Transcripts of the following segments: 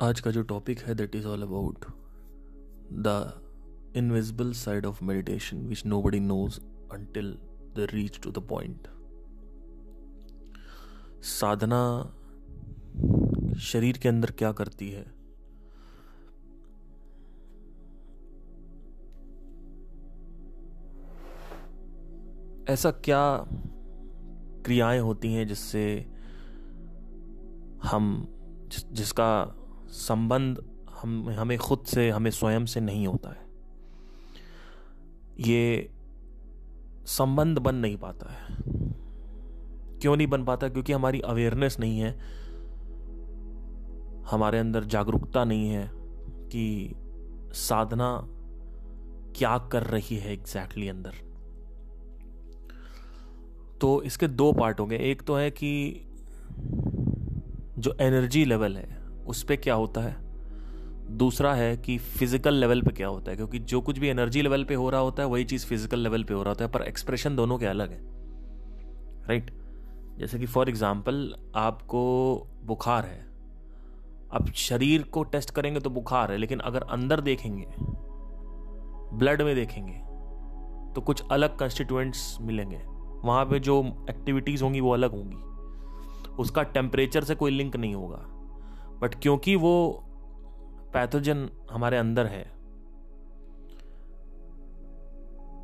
आज का जो टॉपिक है that is all about the invisible side of meditation which nobody knows until the reach to the point साधना शरीर के अंदर क्या करती है? ऐसा क्या क्रियाएँ होती हैं जिससे हम जिस, जिसका संबंध हम, हमें खुद से, हमें स्वयं से नहीं होता है। ये संबंध बन नहीं पाता है। क्यों नहीं बन पाता? क्योंकि हमारी अवेयरनेस नहीं है। हमारे अंदर जागरूकता नहीं है कि साधना क्या कर रही है एग्जैक्टली exactly अंदर। तो इसके दो पार्ट हो गए एक तो है कि जो एनर्जी लेवल है उस पर क्या होता है? दूसरा है कि फ़िज़िकल लेवल पे क्या होता है? क्योंकि जो कुछ भी एनर्जी लेवल पे हो रहा होता है, वही चीज़ फ़िज़िकल लेवल पे हो रहा होता है, पर एक्सप्रेशन दोनों के अलग है। राइट जैसे कि फॉर एग्ज़ाम्पल आपको बुखार है। अब शरीर को टेस्ट करेंगे तो बुखार है, लेकिन अगर अंदर देखेंगे ब्लड में देखेंगे तो कुछ अलग कंस्टिट्यूएंट्स मिलेंगे। वहाँ पे जो एक्टिविटीज़ होंगी, वो अलग होंगी। उसका टेम्परेचर से कोई लिंक नहीं होगा। बट क्योंकि वो पैथोजन हमारे अंदर है,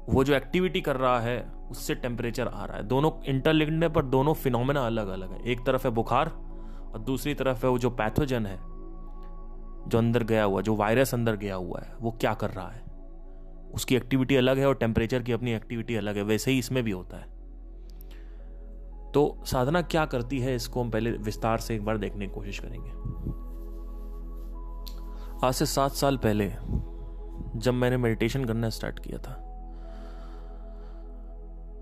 वो जो एक्टिविटी कर रहा है, उससे टेम्परेचर आ रहा है। दोनों इंटरलिंक्ड है, पर दोनों फिनोमेना अलग अलग है। एक तरफ़ है बुखार, और दूसरी तरफ़ है वो जो पैथोजन है, जो अंदर गया हुआ, जो वायरस अंदर गया हुआ है, वो क्या कर रहा है? उसकी एक्टिविटी अलग है और टेम्परेचर की अपनी एक्टिविटी अलग है। वैसे ही इसमें भी होता है। तो साधना क्या करती है, इसको हम पहले विस्तार से एक बार देखने की कोशिश करेंगे। आज से सात साल पहले जब मैंने मेडिटेशन करना स्टार्ट किया था।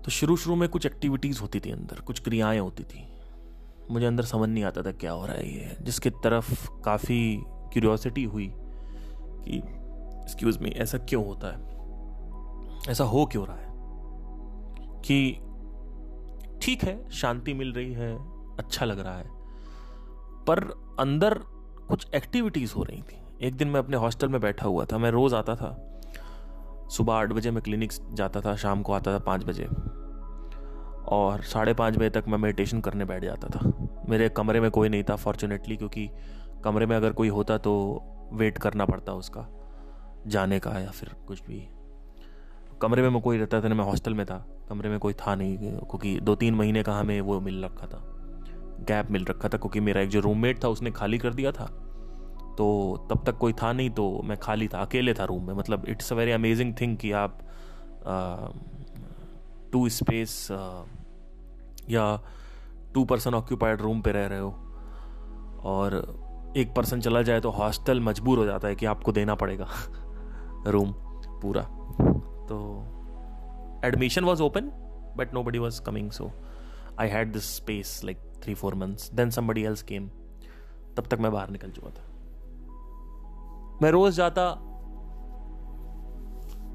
तो शुरू शुरू में कुछ एक्टिविटीज़ होती थी अंदर, कुछ क्रियाएँ होती थी। मुझे अंदर समझ नहीं आता था क्या हो रहा है ये, जिसकी तरफ़ काफ़ी क्यूरियोसिटी हुई कि एक्सक्यूज मी ऐसा क्यों होता है? ऐसा हो क्यों रहा है? कि ठीक है, शांति मिल रही है अच्छा लग रहा है, पर अंदर कुछ एक्टिविटीज़ हो रही थी। एक दिन मैं अपने हॉस्टल में बैठा हुआ था, मैं रोज़ आता था। सुबह आठ बजे मैं क्लिनिक जाता था, शाम को आता था पाँच बजे। और साढ़े पाँच बजे तक मैं मेडिटेशन करने बैठ जाता था। मेरे कमरे में कोई नहीं था फॉर्चुनेटली क्योंकि कमरे में अगर कोई होता तो वेट करना पड़ता उसका, जाने का या फिर कुछ भी। कमरे में मैं कोई रहता था, ना मैं हॉस्टल में था। कमरे में कोई था नहीं, क्योंकि दो तीन महीने का हमें वो मिल रखा था। गैप मिल रखा था, क्योंकि मेरा एक जो रूममेट था, उसने खाली कर दिया था। तो तब तक कोई था नहीं तो मैं खाली था, अकेले था रूम में। मतलब it's a very amazing thing कि आप टू स्पेस या टू पर्सन ऑक्यूपाइड रूम पे रह रहे हो। और एक पर्सन चला जाए तो हॉस्टल मजबूर हो जाता है कि आपको देना पड़ेगा रूम पूरा। तो admission was open but nobody was coming so I had this space like three four months then somebody else came तब तक मैं बाहर निकल चुका था। मैं रोज जाता,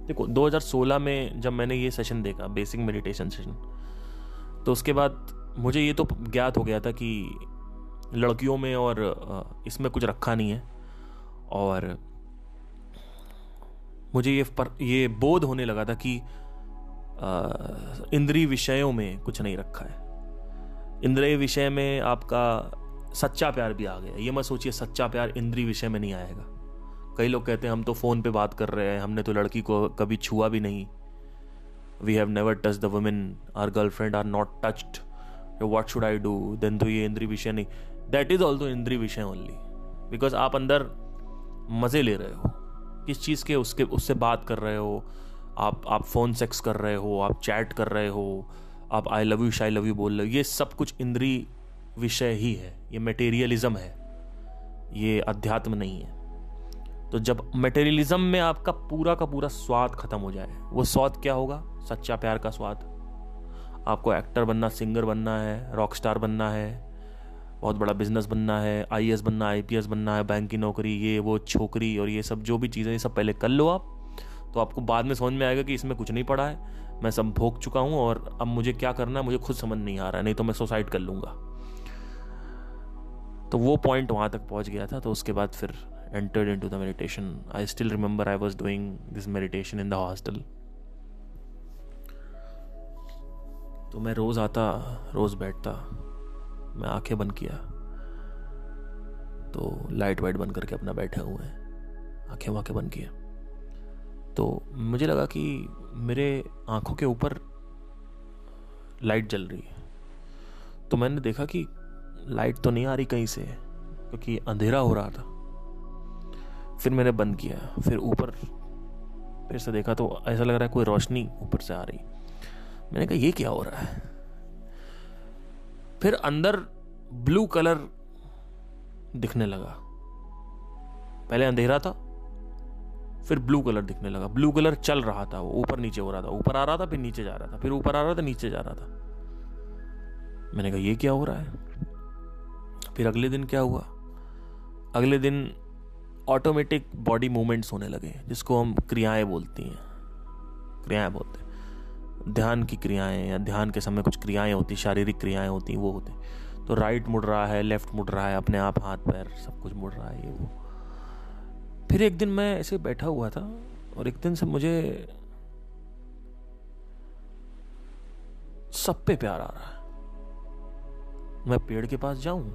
देखो 2016 में जब मैंने ये सेशन देखा बेसिक मेडिटेशन सेशन तो उसके बाद मुझे ये तो ज्ञात हो गया था कि लड़कियों में और इसमें कुछ रखा नहीं है और मुझे ये पर, ये बोध होने लगा था कि इंद्रिय विषयों में कुछ नहीं रखा है। इंद्रिय विषय में आपका सच्चा प्यार भी आ गया। ये मत सोचिए सच्चा प्यार इंद्रिय विषय में नहीं आएगा। कई लोग कहते हैं, हम तो फ़ोन पे बात कर रहे हैं, हमने तो लड़की को कभी छुआ भी नहीं। We have never touch the women or girlfriend or not touched what should I do then तो ये इंद्री विषय नहीं. दैट इज़ ऑल्सो इंद्री विषय ओनली बिकॉज़ आप अंदर मज़े ले रहे हो। किस चीज़ के उसके, उससे बात कर रहे हो? आप आप फ़ोन सेक्स कर रहे हो? आप चैट कर रहे हो? आप आई लव यू शाई लव यू बोल रहे हो? ये सब कुछ इंद्री विषय ही है। ये मटेरियलिज्म है। ये अध्यात्म नहीं है। तो जब मटेरियलिज्म में आपका पूरा का पूरा स्वाद खत्म हो जाए, वो स्वाद क्या होगा? सच्चा प्यार का स्वाद। आपको एक्टर बनना सिंगर बनना है रॉक स्टार बनना है, बहुत बड़ा बिज़नेस बनना है आई बनना है आई बनना है बैंक की नौकरी, ये, वो, छोकरी और ये सब, जो भी चीज़ें, ये सब पहले कर लो आप तो आपको बाद में समझ में आएगा कि इसमें कुछ नहीं पड़ा है। मैं सब भोग चुका हूँ और अब मुझे क्या करना है, मुझे खुद समझ नहीं आ रहा नहीं तो मैं सुसाइड कर लूँगा। तो वो पॉइंट वहाँ तक पहुँच गया था तो उसके बाद फिर into the meditation I still remember I was doing this meditation in the hostel तो मैं रोज़ आता, रोज़ बैठता, मैं आँखें बंद किया तो लाइट वाइट बंद करके अपना बैठे हुए हैं, आँखें वाँखें बंद किया तो मुझे लगा कि मेरे आँखों के ऊपर लाइट जल रही है। तो मैंने देखा कि लाइट तो नहीं आ रही कहीं से, क्योंकि अंधेरा हो रहा था। फिर मैंने बंद किया। फिर ऊपर फिर से देखा तो ऐसा लग रहा है कोई रोशनी ऊपर से आ रही। मैंने कहा, ये क्या हो रहा है? फिर अंदर ब्लू कलर दिखने लगा। पहले अंधेरा था, फिर ब्लू कलर दिखने लगा। ब्लू कलर चल रहा था, वो ऊपर नीचे हो रहा था। ऊपर आ रहा था, फिर नीचे जा रहा था। फिर ऊपर आ रहा था, नीचे जा रहा था। मैंने कहा, ये क्या हो रहा है? फिर अगले दिन क्या हुआ? अगले दिन ऑटोमेटिक बॉडी मूवमेंट्स होने लगे जिसको हम क्रियाएँ बोलती हैं। क्रियाएँ बोलते हैं। ध्यान की क्रियाएँ या ध्यान के समय कुछ क्रियाएँ होती शारीरिक क्रियाएँ होती हैं, वो होती तो राइट मुड़ रहा है लेफ़्ट मुड़ रहा है, अपने आप हाथ, पैर सब कुछ मुड़ रहा है, ये वो। फिर एक दिन मैं ऐसे बैठा हुआ था और एक दिन से मुझे सब पे प्यार आ रहा है। मैं पेड़ के पास जाऊँ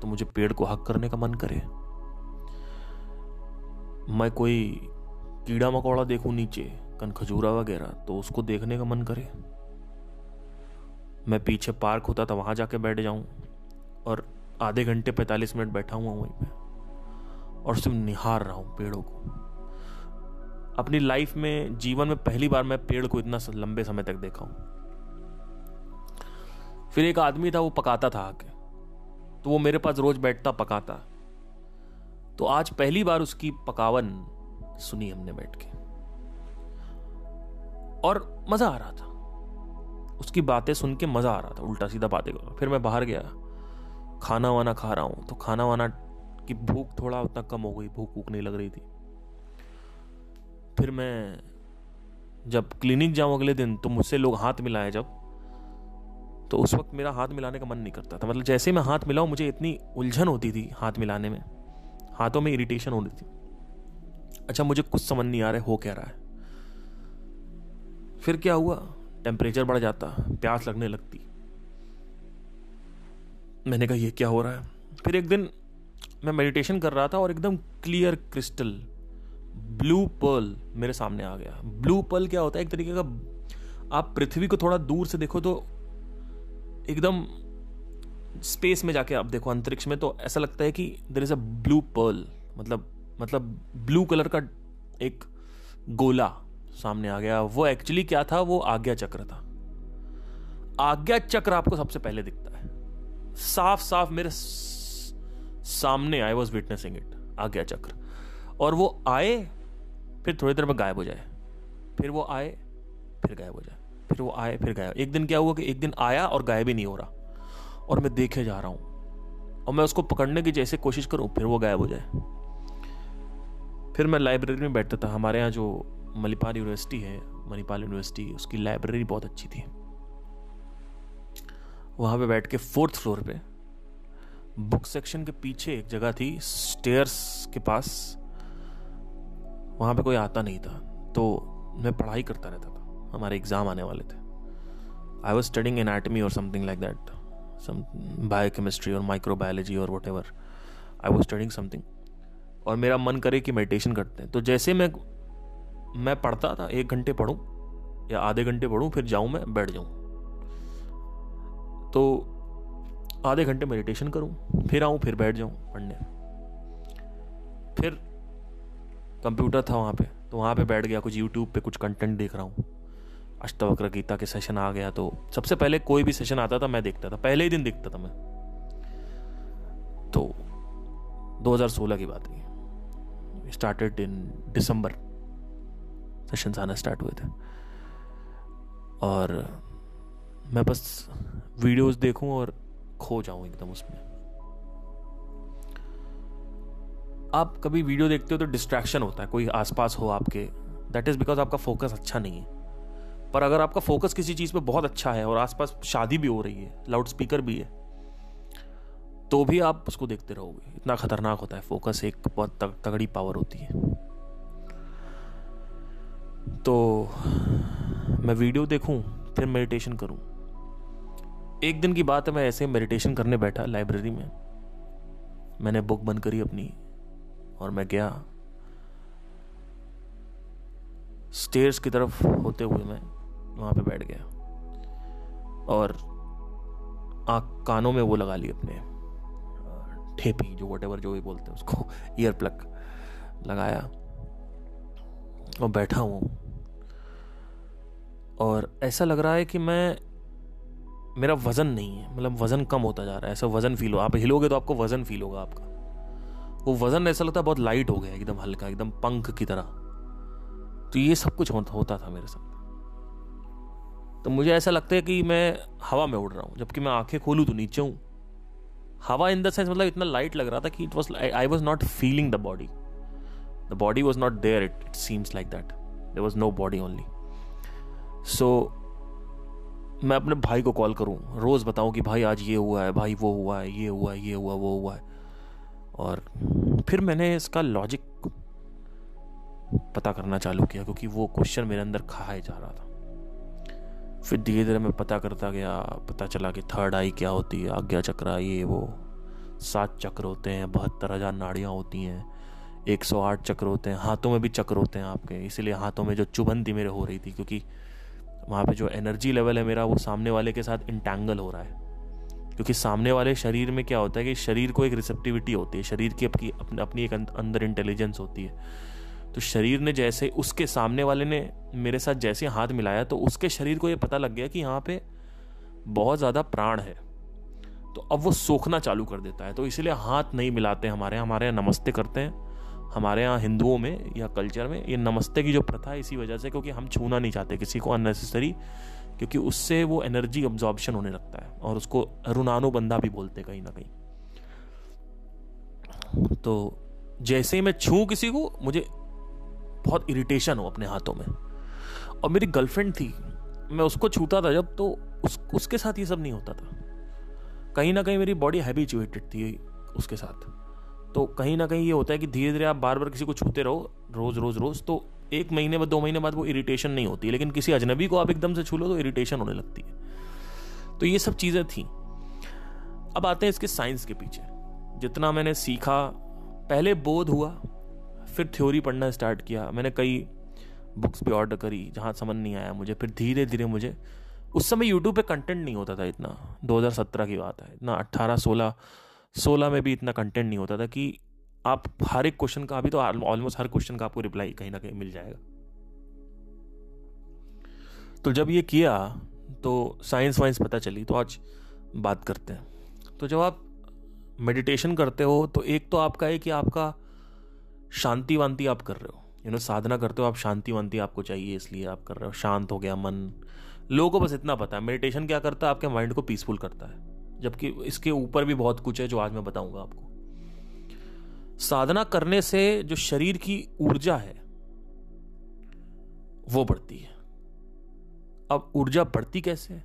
तो मुझे पेड़ को हक करने का मन करे। मैं कोई कीड़ा मकोड़ा देखूँ नीचे, कन खजूरा वगैरह तो उसको देखने का मन करे। मैं पीछे पार्क होता था वहाँ जाके बैठ जाऊँ, और आधे घंटे पैंतालीस मिनट बैठा हुआ वहीं पे, और सिर्फ़ निहार रहा हूँ पेड़ों को। अपनी लाइफ में, जीवन में पहली बार मैं पेड़ को इतना लंबे समय तक देखा हूँ। फिर एक आदमी था, वो पकाता था आके। तो वो मेरे पास रोज बैठता, पकाता। तो आज पहली बार उसकी पकावन सुनी हमने बैठ के। और मज़ा आ रहा था। उसकी बातें सुन के मज़ा आ रहा था, उल्टा सीधा बातें कर फिर मैं बाहर गया, खाना वाना खा रहा हूँ तो खाना वाना की भूख थोड़ा उतना कम हो गई, भूख भूख नहीं लग रही थी। फिर मैं जब क्लिनिक जाऊँ अगले दिन तो मुझसे लोग हाथ मिलाए जब तो उस वक्त मेरा हाथ मिलाने का मन नहीं करता था। मतलब जैसे मैं हाथ मिलाऊं, मुझे इतनी उलझन होती थी हाथ मिलाने में। हाथों में इरिटेशन हो रही थी। अच्छा मुझे कुछ समझ नहीं आ रहा है, हो क्या रहा है? फिर क्या हुआ? टेम्परेचर बढ़ जाता, प्यास लगने लगती। मैंने कहा, ये क्या हो रहा है? फिर एक दिन मैं मेडिटेशन कर रहा था और एकदम क्लियर क्रिस्टल ब्लू पर्ल मेरे सामने आ गया। ब्लू पर्ल क्या होता है? एक तरीके का आप पृथ्वी को थोड़ा दूर से देखो तो एकदम स्पेस में जाके आप देखो अंतरिक्ष में तो ऐसा लगता है कि there is a blue pearl मतलब मतलब ब्लू कलर का एक गोला सामने आ गया। वो एक्चुअली क्या था? वो आज्ञा चक्र था। आज्ञा चक्र आपको सबसे पहले दिखता है। साफ़ साफ़ मेरे सामने आई वॉज़ विटनेसिंग इट आज्ञा चक्र। और वो आए, फिर थोड़ी देर में गायब हो जाए। फिर वो आए, फिर गायब हो जाए। फिर वो आए, फिर गायब। एक दिन क्या हुआ कि एक दिन आया और गायब ही नहीं हो रहा। और मैं देखे जा रहा हूँ। और मैं उसको पकड़ने की जैसे कोशिश करूँ, फिर वो गायब हो जाए। फिर मैं लाइब्रेरी में बैठता था। हमारे यहाँ जो मणिपाल यूनिवर्सिटी है, मणिपाल यूनिवर्सिटी उसकी लाइब्रेरी बहुत अच्छी थी। वहाँ पे बैठ के फोर्थ फ्लोर पे बुक सेक्शन के पीछे एक जगह थी स्टेयर्स के पास। वहाँ पे कोई आता नहीं था। तो मैं पढ़ाई करता रहता था। हमारे एग्ज़ाम आने वाले थे। आई वॉज़ स्टडिंग एनाटमी और something like that some biochemistry or और whatever I was studying something और मेरा मन करे कि मेडिटेशन करते हैं। तो जैसे मैं मैं पढ़ता था, एक घंटे पढ़ूँ या आधे घंटे पढ़ूँ, फिर जाऊँ मैं, बैठ जाऊँ। तो आधे घंटे मेडिटेशन करूँ, फिर आऊँ, फिर बैठ जाऊँ पढ़ने। फिर कंप्यूटर था वहाँ पे तो वहाँ पे बैठ गया, कुछ यूट्यूब पे कुछ कंटेंट देख रहा हूँ। अष्टवक्र गीता के सेशन आ गया तो सबसे पहले कोई भी सेशन आता था, मैं देखता था। पहले ही दिन देखता था मैं। तो 2016 की बात है स्टार्टेड इन दिसंबर सेशन आना स्टार्ट हुए थे। और मैं बस वीडियोस देखूँ और खो जाऊँ एकदम उसमें। आप कभी वीडियो देखते हो तो डिस्ट्रैक्शन होता है। कोई आसपास हो आपके। दैट इज़ बिकॉज़ आपका फोकस अच्छा नहीं है। पर अगर आपका फोकस किसी चीज़ पे बहुत अच्छा है और आसपास शादी भी हो रही है लाउड स्पीकर भी है तो भी आप उसको देखते रहोगे। इतना खतरनाक होता है फोकस एक बहुत तग, तगड़ी पावर होती है। तो मैं वीडियो देखूँ फिर मेडिटेशन करूँ। एक दिन की बात है मैं ऐसे मेडिटेशन करने बैठा लाइब्रेरी में। मैंने बुक बंद करी अपनी और मैं गया। स्टेयर्स की तरफ़ होते हुए मैं वहाँ पे बैठ गया। और आँख कानों में वो लगा ली अपने, ठेपी जो वट जो भी बोलते हैं उसको ईयर प्लग लगाया और बैठा हूँ। और ऐसा लग रहा है कि मैं, मेरा वज़न नहीं है मतलब वज़न कम होता जा रहा है, ऐसा वज़न फील हो, आप हिलोगे तो आपको वज़न फील होगा आपका। वो वज़न ऐसा लगता है बहुत लाइट हो गया, एकदम हल्का, एकदम पंख की तरह। तो ये सब कुछ होता था मेरे साथ। तो मुझे ऐसा लगता है कि मैं हवा में उड़ रहा हूँ, जबकि मैं आँखें खोलूँ तो नीचे हूँ। हवा इन द सेंस मतलब इतना लाइट लग रहा था कि it was I was not feeling the body the body was not there it it seems like that there was no body only so मैं अपने भाई को कॉल करूँ, रोज़ बताऊँ कि भाई आज ये हुआ है, भाई वो हुआ है, ये हुआ है, ये हुआ, वो हुआ है। और फिर मैंने इसका लॉजिक पता करना चालू किया, क्योंकि वो क्वेश्चन मेरे अंदर खाया जा रहा था। फिर धीरे धीरे मैं पता करता गया, पता चला कि थर्ड आई क्या होती है, आज्ञा चक्र ये वो। सात चक्र होते हैं, बहत्तर हज़ार नाड़ियाँ होती हैं, एक सौ आठ चक्र होते हैं, हाथों में भी चक्र होते हैं आपके, इसीलिए हाथों में जो चुभन थी मेरे हो रही थी, क्योंकि वहाँ पे जो एनर्जी लेवल है मेरा, वो सामने वाले के साथ इंटैंगल हो रहा है। क्योंकि सामने वाले शरीर में क्या होता है कि शरीर को एक रिसेप्टिविटी होती है, शरीर की अपनी अपनी एक अंदर इंटेलिजेंस होती है। तो शरीर ने जैसे, उसके सामने वाले ने मेरे साथ जैसे हाथ मिलाया तो उसके शरीर को ये पता लग गया कि यहाँ पे बहुत ज़्यादा प्राण है। तो अब वो सोखना चालू कर देता है तो इसीलिए हाथ नहीं मिलाते हमारे यहाँ हमारे यहाँ नमस्ते करते हैं। हमारे यहाँ हिंदुओं में या कल्चर में ये नमस्ते की जो प्रथा है, इसी वजह से क्योंकि हम छूना नहीं चाहते किसी को अननेसेसरी क्योंकि उससे वो एनर्जी ऑब्जॉर्बशन होने लगता है, और उसको बंदा भी बोलते कहीं ना कहीं। तो जैसे ही मैं छू किसी को, मुझे बहुत इरिटेशन हो अपने हाथों में। और मेरी गर्लफ्रेंड थी, मैं उसको छूता था जब तो उस, उसके साथ ये सब नहीं होता था। कहीं ना कहीं मेरी बॉडी हैबिचुएटेड थी उसके साथ। तो कहीं ना कहीं ये होता है कि धीरे धीरे आप बार बार किसी को छूते रहो, रोज़ रोज़ रोज़ तो एक महीने बाद, दो महीने बाद वो इरिटेशन नहीं होती लेकिन किसी अजनबी को आप एकदम से छू लो तो इरिटेशन होने लगती है। तो ये सब चीज़ें थी। अब आते हैं इसके साइंस के पीछे। जितना मैंने सीखा, पहले बोध हुआ फिर थ्योरी पढ़ना स्टार्ट किया। मैंने कई बुक्स भी ऑर्डर करी, जहाँ समझ नहीं आया मुझे। फिर धीरे धीरे मुझे, उस समय यूट्यूब पे कंटेंट नहीं होता था इतना। 2017 की बात है। इतना 18 16 16 में भी इतना कंटेंट नहीं होता था कि आप हर एक क्वेश्चन का, अभी तो ऑलमोस्ट हर क्वेश्चन का आपको रिप्लाई कहीं ना कहीं मिल जाएगा। तो जब ये किया तो साइंस वाइंस पता चली तो आज बात करते हैं। तो जब आप मेडिटेशन करते हो तो एक तो आपका है कि आपका शांति वांति आप कर रहे हो। यू नो साधना करते हो, आप शांति वांति आपको चाहिए, इसलिए आप कर रहे हो। शांत हो गया मन। लोगों को बस इतना पता है मेडिटेशन क्या करता है? आपके माइंड को पीसफुल करता है। जबकि इसके ऊपर भी बहुत कुछ है जो आज मैं बताऊँगा आपको। साधना करने से जो शरीर की ऊर्जा है, वो बढ़ती है। अब ऊर्जा बढ़ती कैसे है?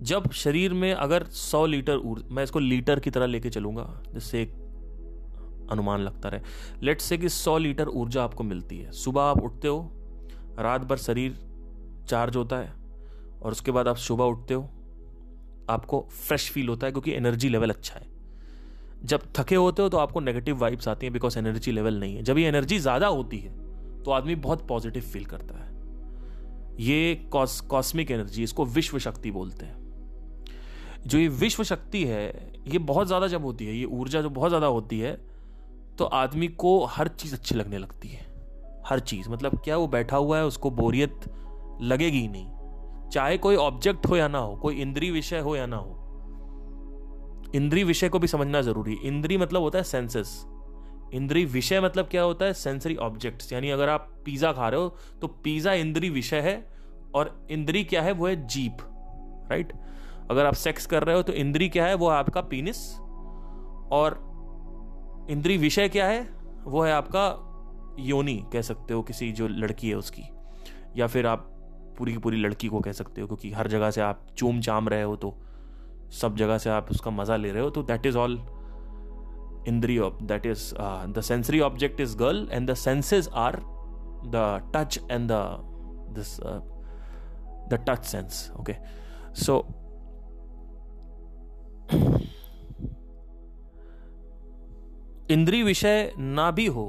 जब शरीर में अगर 100 लीटर ऊर्जा, मैं इसको लीटर की तरह लेके चलूँगा जिससे एक अनुमान लगता रहे। लेट से कि 100 लीटर ऊर्जा आपको मिलती है। सुबह आप उठते हो, रात भर शरीर चार्ज होता है और उसके बाद आप सुबह उठते हो, आपको फ्रेश फील होता है क्योंकि एनर्जी लेवल अच्छा है। जब थके होते हो तो आपको नेगेटिव वाइब्स आती हैं बिकॉज़ एनर्जी लेवल नहीं है। जब ये एनर्जी ज़्यादा होती है तो आदमी बहुत पॉजिटिव फील करता है। ये कॉस्मिक एनर्जी इसको विश्व शक्ति बोलते हैं। जो ये विश्व शक्ति है, ये बहुत ज़्यादा जब होती है, ये ऊर्जा जो बहुत ज़्यादा होती है तो आदमी को हर चीज़ अच्छी लगने लगती है। हर चीज़ मतलब क्या वो बैठा हुआ है, उसको बोरियत लगेगी ही नहीं। चाहे कोई ऑब्जेक्ट हो या ना हो, कोई इंद्री विषय हो या ना हो, इंद्री विषय को भी समझना ज़रूरी इंद्री मतलब होता है सेंसेस इंद्री विषय मतलब क्या होता है? सेंसरी ऑब्जेक्ट्स यानी अगर आप पिज्जा खा रहे हो तो पिज्जा इंद्री विषय है और इंद्री क्या है? वो है जीप राइट अगर आप सेक्स कर रहे हो तो इंद्री क्या है? वो आपका पीनिस और इंद्री विषय क्या है? वो है आपका योनि, कह सकते हो किसी जो लड़की है उसकी। या फिर आप पूरी की पूरी लड़की को कह सकते हो, क्योंकि हर जगह से आप चूम चाम रहे हो तो सब जगह से आप उसका मज़ा ले रहे हो तो दैट इज़ ऑल इंद्रिय that is the sensory object is girl and the senses are the touch and the this the touch sense okay so इंद्री विषय ना भी हो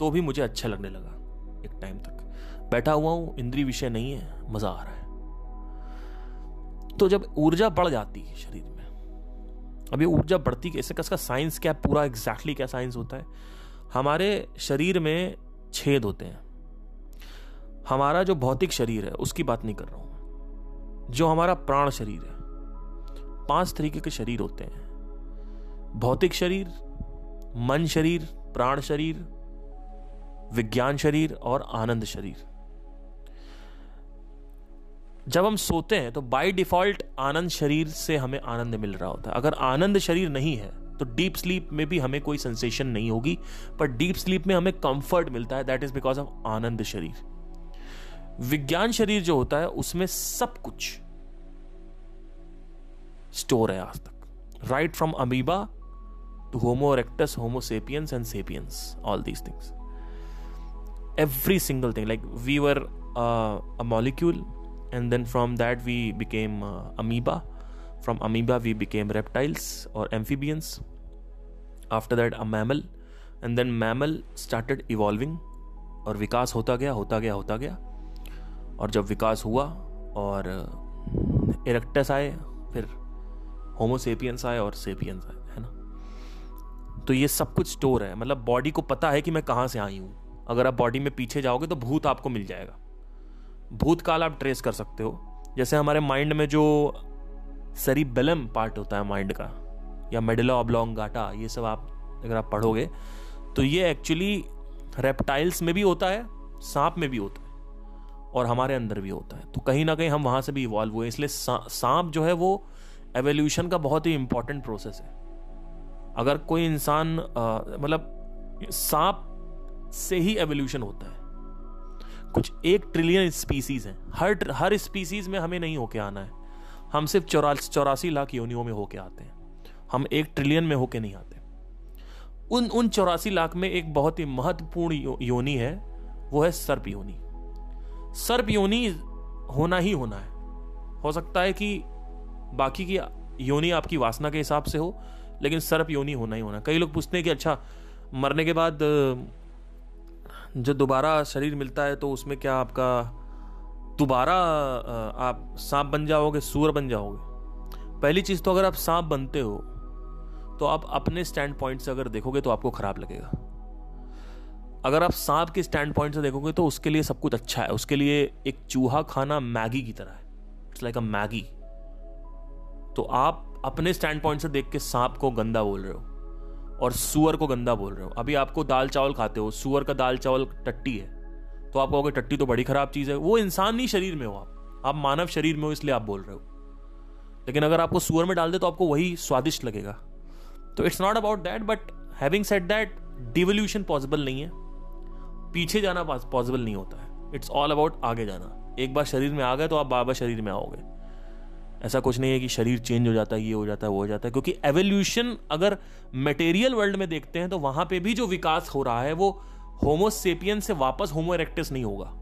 तो भी मुझे अच्छा लगने लगा एक टाइम तक। बैठा हुआ हूँ, इंद्री विषय नहीं है, मज़ा आ रहा है। तो जब ऊर्जा बढ़ जाती है शरीर में, अब ये ऊर्जा बढ़ती कैसे इसका साइंस क्या, पूरा एग्जैक्टली क्या साइंस होता है? हमारे शरीर में छेद होते हैं। हमारा जो भौतिक शरीर है, उसकी बात नहीं कर रहा हूँ जो हमारा प्राण शरीर है, पाँच तरीके के शरीर होते हैं। भौतिक शरीर मन शरीर, प्राण शरीर, विज्ञान शरीर और आनंद शरीर। जब हम सोते हैं तो बाय डिफ़ॉल्ट आनंद शरीर से हमें आनंद मिल रहा होता है। अगर आनंद शरीर नहीं है तो डीप स्लीप में भी हमें कोई सेंसेशन नहीं होगी, पर डीप स्लीप में हमें कंफर्ट मिलता है दैट इज़ बिकॉज़ ऑफ़ आनंद शरीर। विज्ञान शरीर जो होता है, उसमें सब कुछ स्टोर है आज तक। Right from amoeba to homo erectus homo sapiens and sapiens all these things every single thing like we were uh, a molecule and then from that we became uh, amoeba from amoeba we became reptiles or amphibians after that a mammal and then mammal started evolving और विकास होता गया होता गया होता गया और जब विकास हुआ और इरेक्टस आए फिर होमोसेपियंस आए और सेपियंस आए है तो ये सब कुछ स्टोर है। मतलब बॉडी को पता है कि मैं कहाँ से आई हूँ। अगर आप बॉडी में पीछे जाओगे तो भूत आपको मिल जाएगा। भूतकाल आप ट्रेस कर सकते हो। जैसे हमारे माइंड में जो सेरिबेलम पार्ट होता है माइंड का, या मेडला ऑब्लोंग गाटा ये सब आप, अगर आप पढ़ोगे तो ये एक्चुअली रेप्टाइल्स में भी होता है, सांप में भी होता है, और हमारे अंदर भी होता है। तो कहीं ना कहीं हम वहाँ से भी इवॉल्व हुए इसलिए सांप जो है वो एवोल्यूशन का बहुत ही इंपॉर्टेंट प्रोसेस है। अगर कोई इंसान मतलब सांप से ही एवोल्यूशन होता है। कुछ एक ट्रिलियन स्पीसीज हैं। हर हर स्पीसीज में हमें नहीं होके आना है। हम सिर्फ़ चौरा, चौरासी लाख योनियों में होके आते हैं। हम एक ट्रिलियन में होके नहीं आते। उन उन चौरासी लाख में एक बहुत ही महत्वपूर्ण योनी है, वो है सर्प योनी। सर्प योनी होना ही होना है। हो सकता है कि बाकी की योनी आपकी वासना के हिसाब से हो लेकिन सर्प योनि होना ही होना। कई लोग पूछते हैं कि अच्छा मरने के बाद जो दोबारा शरीर मिलता है तो उसमें क्या आपका दोबारा आप सांप बन जाओगे, सूअर बन जाओगे? पहली चीज़ तो अगर आप सांप बनते हो तो आप अपने स्टैंड पॉइंट से अगर देखोगे तो आपको खराब लगेगा। अगर आप सांप के स्टैंड पॉइंट से देखोगे तो उसके लिए सब कुछ अच्छा है। उसके लिए एक चूहा खाना मैगी की तरह है। It's like a Maggi. तो आप अपने स्टैंड पॉइंट से देख के सांप को गंदा बोल रहे हो और सुअर को गंदा बोल रहे हो। अभी आपको दाल चावल खाते हो, सुअर का दाल चावल टट्टी है तो आप कहोगे टट्टी तो बड़ी खराब चीज़ है। वो इंसान नहीं शरीर में हो आप। आप मानव शरीर में हो, इसलिए आप बोल रहे हो। लेकिन अगर आपको सुअर में डाल दे तो आपको वही स्वादिष्ट लगेगा। तो it's not about that but having set that devolution possible नहीं है। पीछे जाना पॉसिबल नहीं होता है। इट्स ऑल अबाउट आगे जाना। एक बार शरीर में आ गए तो आप बाबा शरीर में आओगे। ऐसा कुछ नहीं है कि शरीर चेंज हो जाता है, ये हो जाता है, वो हो जाता है। क्योंकि एवोल्यूशन अगर मटेरियल वर्ल्ड में देखते हैं तो वहाँ पे भी जो विकास हो रहा है, वो होमोसेपियन से वापस होमो एरेक्टस नहीं होगा।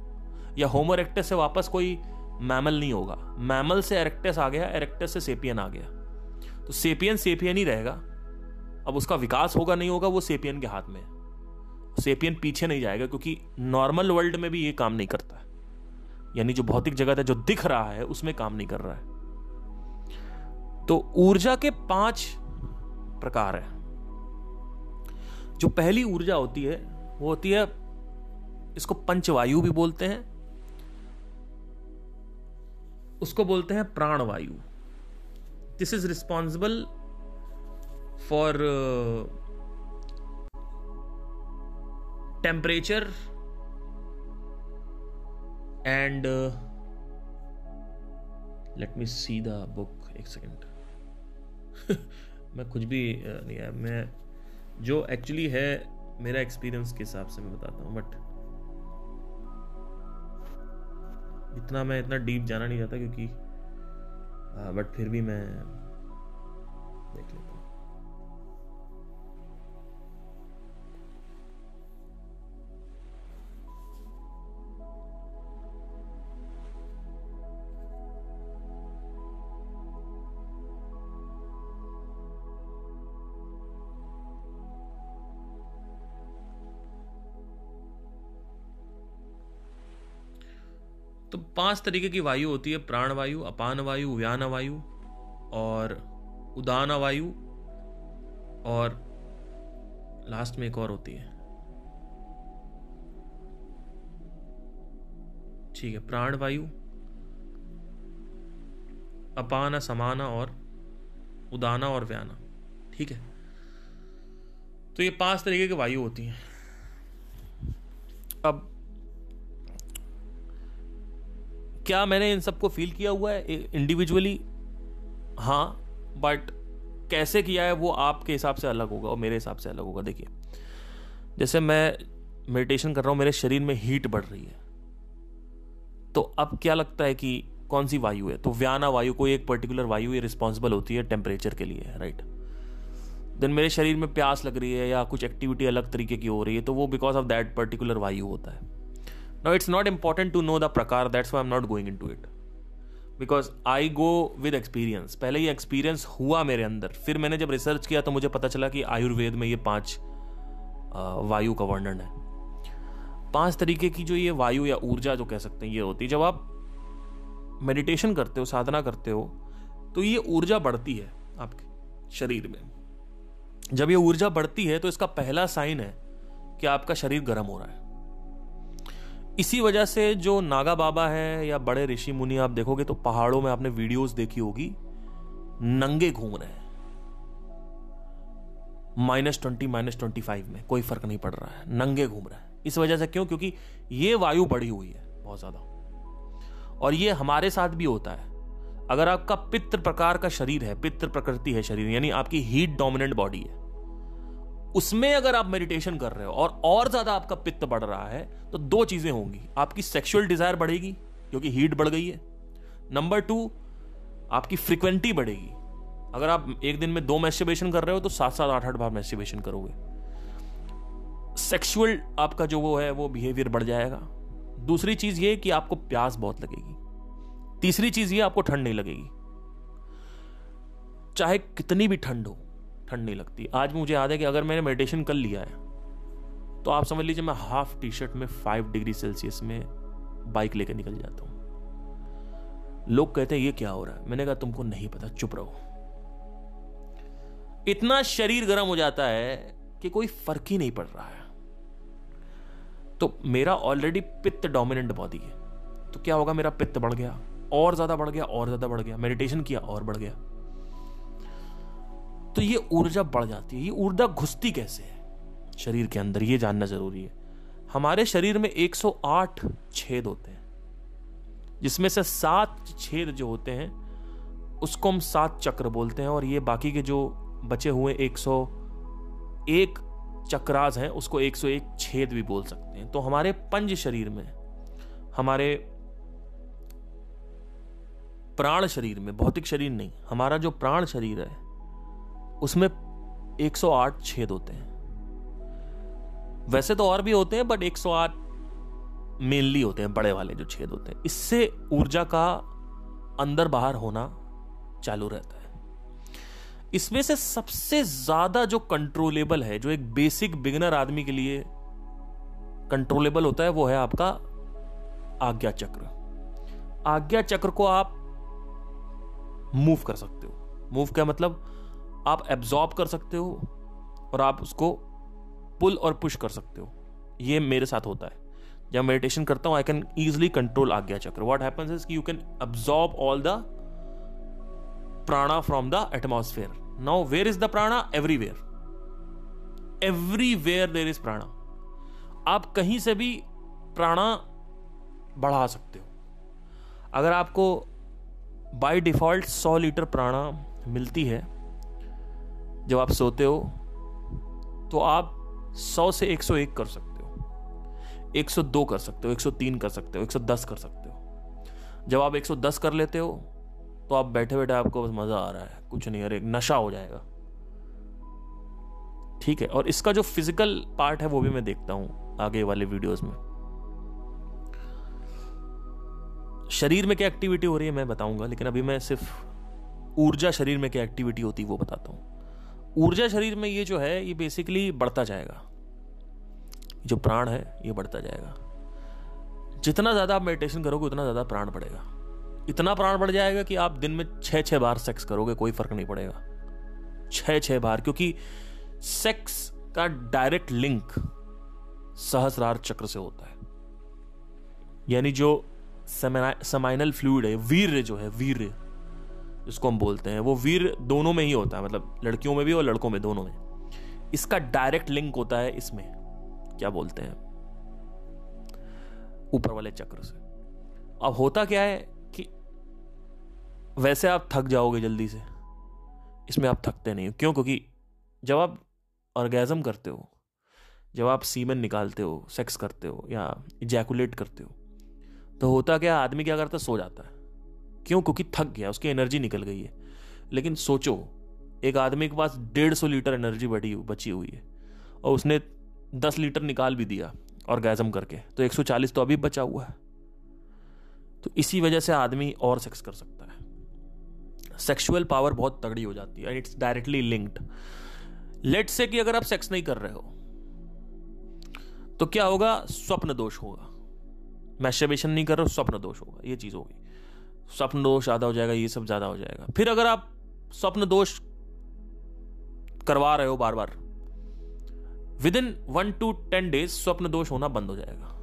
या होमो एरेक्टस से वापस कोई मैमल नहीं होगा। मैमल से एरेक्टस आ गया एरेक्टस से सेपियन आ गया। तो सेपियन सेपियन ही रहेगा। अब उसका विकास होगा नहीं होगा, वो सेपियन के हाथ में सेपियन पीछे नहीं जाएगा, क्योंकि नॉर्मल वर्ल्ड में भी ये काम नहीं करता यानी जो भौतिक जगत है, जो दिख रहा है, उसमें काम नहीं कर रहा है। तो ऊर्जा के पाँच प्रकार है। जो पहली ऊर्जा होती है, वो होती है, इसको पंचवायु भी बोलते हैं। उसको बोलते हैं प्राणवायु। This is responsible for temperature and let me see the book एक सेकेंड मैं कुछ भी नहीं है। मैं, जो एक्चुअली है, मेरा एक्सपीरियंस के हिसाब से मैं बताता हूँ बट इतना मैं इतना डीप जाना नहीं चाहता क्योंकि बट फिर भी मैं तो पाँच तरीके की वायु होती है प्राण वायु अपान वायु व्यान वायु और उदान वायु और लास्ट में एक और होती है। ठीक है प्राण वायु अपाना, समाना और उदाना और व्याना। ठीक है? तो ये पाँच तरीके की वायु होती हैं। अब क्या मैंने इन सबको फील किया हुआ है? इंडिविजुअली हाँ बट कैसे किया है वो आपके हिसाब से अलग होगा और मेरे हिसाब से अलग होगा। देखिए, जैसे मैं मेडिटेशन कर रहा हूँ, मेरे शरीर में हीट बढ़ रही है। तो अब क्या लगता है कि कौन सी वायु है? तो व्याना वायु, कोई एक पर्टिकुलर वायु ये रिस्पॉन्सिबल होती है टेम्परेचर के लिए राइट देन मेरे शरीर में प्यास लग रही है या कुछ एक्टिविटी अलग तरीके की हो रही है तो वो बिकॉज़ ऑफ़ दैट पर्टिकुलर वायु होता है। Now, it's not important to know the prakar, that's why i'm not going into it. Because I go with experience पहले ये एक्सपीरियंस हुआ मेरे अंदर। फिर मैंने जब रिसर्च किया तो मुझे पता चला कि आयुर्वेद में ये पाँच वायु का वर्णन है। पाँच तरीके की जो ये वायु या ऊर्जा जो कह सकते हैं, ये होती है। जब आप मेडिटेशन करते हो, साधना करते हो तो ये ऊर्जा बढ़ती है आपके शरीर में। जब ये ऊर्जा बढ़ती है तो इसका पहला साइन है कि आपका शरीर गर्म हो रहा है। इसी वजह से जो नागा बाबा है या बड़े ऋषि मुनि आप देखोगे तो पहाड़ों में आपने वीडियोस देखी होगी। नंगे घूम रहे हैं। Minus twenty minus twenty five में कोई फ़र्क नहीं पड़ रहा है। नंगे घूम रहा है। इस वजह से क्यों? क्योंकि ये वायु बढ़ी हुई है बहुत ज़्यादा। और ये हमारे साथ भी होता है। अगर आपका पित्र प्रकार का शरीर है पित्र प्रकृति है शरीर, यानी आपकी हीट डोमिनेंट बॉडी है उसमें अगर आप मेडिटेशन कर रहे हो और और ज़्यादा आपका पित्त बढ़ रहा है तो दो चीज़ें होंगी। आपकी सेक्सुअल डिज़ायर बढ़ेगी, क्योंकि हीट बढ़ गई है। नंबर टू आपकी फ्रिक्वेंटी बढ़ेगी। अगर आप एक दिन में दो मैस्टिबेशन कर रहे हो तो सात सात आठ आठ बार मैस्टिबेशन करोगे। सेक्सुअल आपका जो वो है, वो बिहेवियर बढ़ जाएगा। दूसरी चीज़ ये कि आपको प्यास बहुत लगेगी। तीसरी चीज़ ये, आपको ठंड नहीं लगेगी। चाहे कितनी भी ठंड हो ठंड नहीं लगती। आज मुझे याद है कि अगर मैंने मेडिटेशन कर लिया है तो आप समझ लीजिए मैं हाफ़ टी शर्ट में फाइव डिग्री सेल्सियस में बाइक लेकर निकल जाता हूँ। लोग कहते हैं, ये क्या हो रहा है? मैंने कहा, तुमको नहीं पता, चुप रहो। इतना शरीर गर्म हो जाता है कि कोई फ़र्क ही नहीं पड़ रहा है। तो मेरा ऑलरेडी पित्त डोमिनेंट बॉडी है। तो क्या होगा, मेरा पित्त बढ़ गया, और ज़्यादा बढ़ गया, और ज़्यादा बढ़ गया। मेडिटेशन किया, और बढ़ गया। तो ये ऊर्जा बढ़ जाती है। ये ऊर्जा घुसती कैसे है? शरीर के अंदर, ये जानना ज़रूरी है। हमारे शरीर में 108 छेद होते हैं। जिसमें से सात छेद जो होते हैं, उसको हम सात चक्र बोलते हैं और ये बाकी के जो बचे हुए 101 चक्राज हैं, उसको 101 छेद भी बोल सकते हैं। तो हमारे पंज शरीर में, हमारे प्राण शरीर में, भौतिक शरीर नहीं, हमारा जो प्राण शरीर है उसमें 108 छेद होते हैं। वैसे तो और भी होते हैं बट 108 मेनली होते हैं, बड़े वाले जो छेद होते हैं। इससे ऊर्जा का अंदर बाहर होना चालू रहता है। इसमें से सबसे ज़्यादा जो कंट्रोलेबल है, जो एक बेसिक बिगनर आदमी के लिए कंट्रोलेबल होता है, वो है आपका आज्ञा चक्र। आज्ञा चक्र को आप मूव कर सकते हो। मूव क्या मतलब? आप एब्जॉर्ब कर सकते हो और आप उसको पुल और पुश कर सकते हो। ये मेरे साथ होता है। जब मेडिटेशन करता हूँ आई कैन इजिली कंट्रोल आज्ञा चक्र। व्हाट हैपेंस इज़ कि you can absorb all the prana from the atmosphere now where is the prana everywhere everywhere there is prana आप कहीं से भी प्राणा बढ़ा सकते हो। अगर आपको बाय डिफ़ॉल्ट 100 लीटर प्राणा मिलती है जब आप सोते हो तो आप 100 से 101 कर सकते हो। 102 कर सकते हो 103 कर सकते हो 110 कर सकते हो। जब आप 110 कर लेते हो तो आप बैठे बैठे आपको बस मज़ा आ रहा है। कुछ नहीं, अरे, नशा हो जाएगा। ठीक है, और इसका जो फ़िज़िकल पार्ट है, वो भी मैं देखता हूँ आगे वाले वीडियोस में। शरीर में क्या एक्टिविटी हो रही है, मैं बताऊँगा, लेकिन अभी मैं सिर्फ़ ऊर्जा शरीर में क्या एक्टिविटी होती है, वो बताता हूँ। ऊर्जा शरीर में ये जो है, ये बेसिकली बढ़ता जाएगा। जो प्राण है, ये बढ़ता जाएगा। जितना ज़्यादा आप मेडिटेशन करोगे, उतना ज़्यादा प्राण बढ़ेगा। इतना प्राण बढ़ जाएगा कि आप दिन में छह छह बार सेक्स करोगे, कोई फ़र्क नहीं पड़ेगा। छह छह बार, क्योंकि सेक्स का डायरेक्ट लिंक सहस्रार चक्र से होता है। यानी जो समाइनल फ्लूड है, वीर जो है, वीर जिसको हम बोलते हैं। वो वीर दोनों में ही होता है मतलब लड़कियों में भी और लड़कों में दोनों में। इसका डायरेक्ट लिंक होता है इसमें। क्या बोलते हैं? ऊपर वाले चक्र से। अब होता क्या है कि वैसे आप थक जाओगे जल्दी से। इसमें आप थकते नहीं क्यों? क्योंकि जब आप ऑर्गेजम करते हो, जब आप सीमन निकालते हो सेक्स करते हो या इजैकुलेट करते हो तो होता क्या आदमी क्या करता है? सो जाता है। क्यों? क्योंकि थक गया, उसकी एनर्जी निकल गई है। लेकिन सोचो, एक आदमी के पास डेढ़ सौ लीटर एनर्जी बढ़ी बची हुई है, और उसने दस लीटर निकाल भी दिया और गैजम करके तो 140 तो अभी बचा हुआ है। तो इसी वजह से आदमी और सेक्स कर सकता है। सेक्सुअल पावर बहुत तगड़ी हो जाती है इट्स डायरेक्टली लिंक्ड लेट से कि अगर आप सेक्स नहीं कर रहे हो तो क्या होगा? स्वप्न दोष होगा। मैस्टरबेशन नहीं कर रहे हो, स्वप्न दोष होगा। ये चीज़ होगी स्वप्न दोष ज़्यादा हो जाएगा, ये सब ज़्यादा हो जाएगा। फिर अगर आप स्वप्न दोष करवा रहे हो बार बार within one to ten days स्वप्न दोष होना बंद हो जाएगा।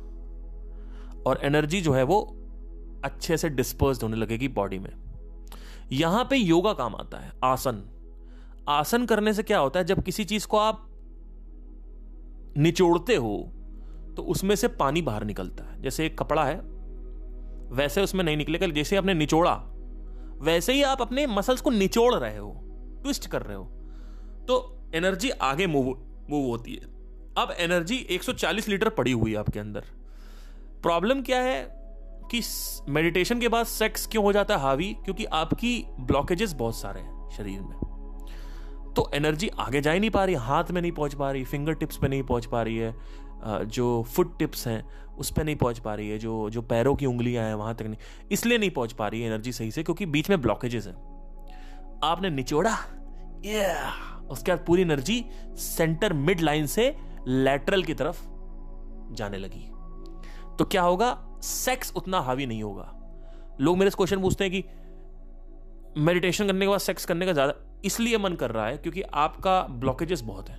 और एनर्जी जो है वो अच्छे से डिस्पर्स होने लगेगी बॉडी में। यहाँ पे योगा काम आता है, आसन। आसन करने से क्या होता है, जब किसी चीज़ को आप निचोड़ते हो तो उसमें से पानी बाहर निकलता है। जैसे एक कपड़ा है वैसे उसमें नहीं निकलेगा जैसे आपने निचोड़ा, वैसे ही आप अपने मसल्स को निचोड़ रहे हो ट्विस्ट कर रहे हो। तो एनर्जी आगे मूव मूव होती है। अब एनर्जी 140 लीटर पड़ी हुई है आपके अंदर। प्रॉब्लम क्या है कि मेडिटेशन के बाद सेक्स क्यों हो जाता है हावी? क्योंकि आपकी ब्लॉकेजेस बहुत सारे हैं शरीर में। तो एनर्जी आगे जा ही नहीं पा रही, हाथ में नहीं पहुँच पा रही फिंगर टिप्स पे नहीं पहुँच पा रही है जो फुट टिप्स हैं उस पर नहीं पहुँच पा रही है, जो जो पैरों की उंगलियाँ हैं, वहाँ तक नहीं। इसलिए नहीं पहुँच पा रही है एनर्जी सही से, क्योंकि बीच में ब्लॉकेजेस हैं। आपने निचोड़ा, yeah! उसके बाद पूरी एनर्जी सेंटर मिड लाइन से लेटरल की तरफ़ जाने लगी। तो क्या होगा? सेक्स उतना हावी नहीं होगा। लोग मेरे से क्वेश्चन पूछते हैं कि मेडिटेशन करने के बाद सेक्स करने का ज़्यादा इसलिए मन कर रहा है क्योंकि आपका ब्लॉकेजेस बहुत है।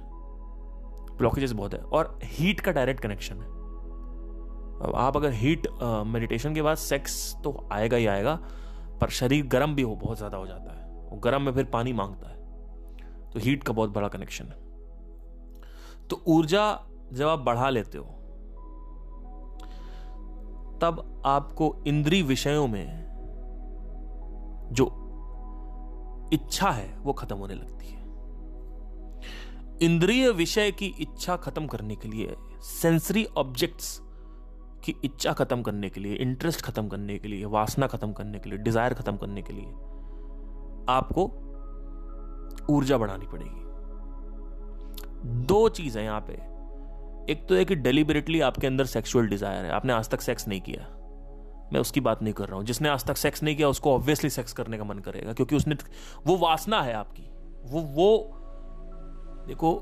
ब्लॉकेजेस बहुत है। और हीट का डायरेक्ट कनेक्शन है। आप अगर हीट मेडिटेशन के बाद सेक्स तो आएगा ही आएगा, पर शरीर गर्म भी हो, बहुत ज़्यादा हो जाता है। और गर्म में फिर पानी माँगता है। तो हीट का बहुत बड़ा कनेक्शन है। तो ऊर्जा जब आप बढ़ा लेते हो, तब आपको इंद्री विषयों में जो इच्छा है, वो खत्म होने लगती है। इंद्रिय विषय की इच्छा खत्म करने के लिए सेंसरी ऑब्जेक्ट्स की इच्छा खत्म करने के लिए इंटरेस्ट खत्म करने के लिए, वासना खत्म करने के लिए डिज़ायर खत्म करने के लिए आपको ऊर्जा बढ़ानी पड़ेगी। दो चीज़ है यहाँ पे। एक तो है कि डेलिबरेटली आपके अंदर सेक्सुअल डिज़ायर है। आपने आज तक सेक्स नहीं किया। मैं उसकी बात नहीं कर रहा हूँ। जिसने आज तक सेक्स नहीं किया, उसको ऑब्वियसली सेक्स करने का मन करेगा, क्योंकि उसने वो वासना है आपकी। वो वो, देखो,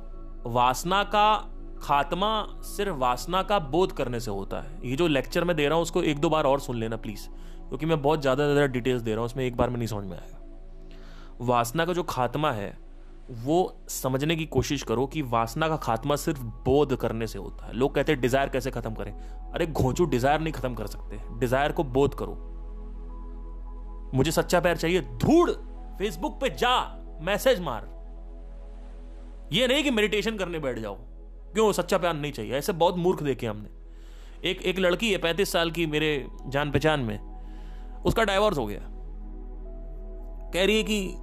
वासना का खात्मा सिर्फ़ वासना का बोध करने से होता है। ये जो लेक्चर मैं दे रहा हूँ, उसको एक दो बार और सुन लेना प्लीज़ क्योंकि मैं बहुत ज़्यादा ज़्यादा डिटेल्स दे रहा हूँ, उसमें एक बार में नहीं समझ में आएगा वासना का जो खात्मा है, वो समझने की कोशिश करो कि वासना का खात्मा सिर्फ़ बोध करने से होता है। लोग कहते हैं डिज़ायर कैसे खत्म करें? अरे, घोंचू डिज़ायर नहीं खत्म कर सकते। डिज़ायर को बोध करो। मुझे सच्चा प्यार चाहिए, धूड़ फेसबुक पे जा, मैसेज मार। ये नहीं कि मेडिटेशन करने बैठ जाओ। क्यों सच्चा प्यार नहीं चाहिए? ऐसे बहुत मूर्ख देखे हमने। एक एक लड़की है, पैंतीस साल की मेरे जान पहचान में। उसका डाइवोर्स हो गया। कह रही है कि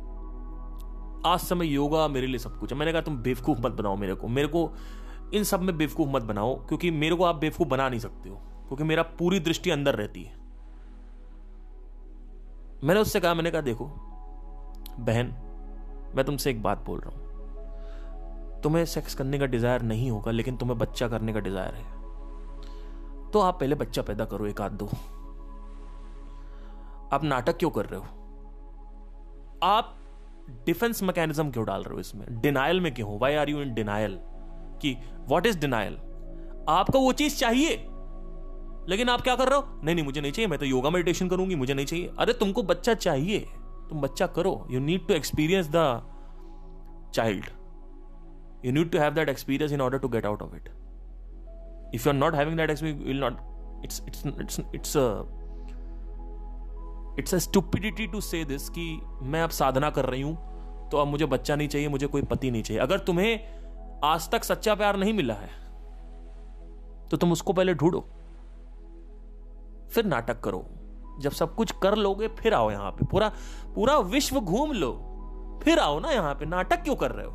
आज समय योगा मेरे लिए सब कुछ है। मैंने कहा, तुम बेवकूफ़ मत बनाओ मेरे को। मेरे को इन सब में बेवकूफ़ मत बनाओ, क्योंकि मेरे को आप बेवकूफ़ बना नहीं सकते हो, क्योंकि मेरा पूरी दृष्टि अंदर रहती है। मैंने उससे कहा, मैंने कहा, देखो, बहन, मैं तुमसे एक बात बोल रहा हूँ। तुम्हें सेक्स करने का डिज़ायर नहीं होगा, लेकिन तुम्हें बच्चा करने का डिज़ायर है। तो आप पहले बच्चा पैदा करो, एक आध दो। आप नाटक क्यों कर रहे हो? आप डिफेंस मैकेनिज्म क्यों डाल रहे हो इसमें? डिनाइल में क्यों why are you in denial कि व्हाट इज़ डिनाइल आपको वो चीज़ चाहिए। लेकिन आप क्या कर रहे हो? नहीं नहीं, मुझे नहीं चाहिए। मैं तो योगा मेडिटेशन करूँगी, मुझे नहीं चाहिए। अरे, तुमको बच्चा चाहिए। तुम बच्चा करो। You need to experience the child you need to have that experience in order to get out of it. If you're not having that experience, you will not, it's it's it's it's a it's a stupidity to say this कि मैं अब साधना कर रही हूँ तो अब मुझे बच्चा नहीं चाहिए, मुझे कोई पति नहीं चाहिए। अगर तुम्हें आज तक सच्चा प्यार नहीं मिला है तो तुम उसको पहले ढूंढो, फिर नाटक करो। जब सब कुछ कर लोगे, फिर आओ यहाँ पे। पूरा पूरा विश्व घूम लो, फिर आओ ना यहाँ पे। नाटक क्यों कर रहे हो?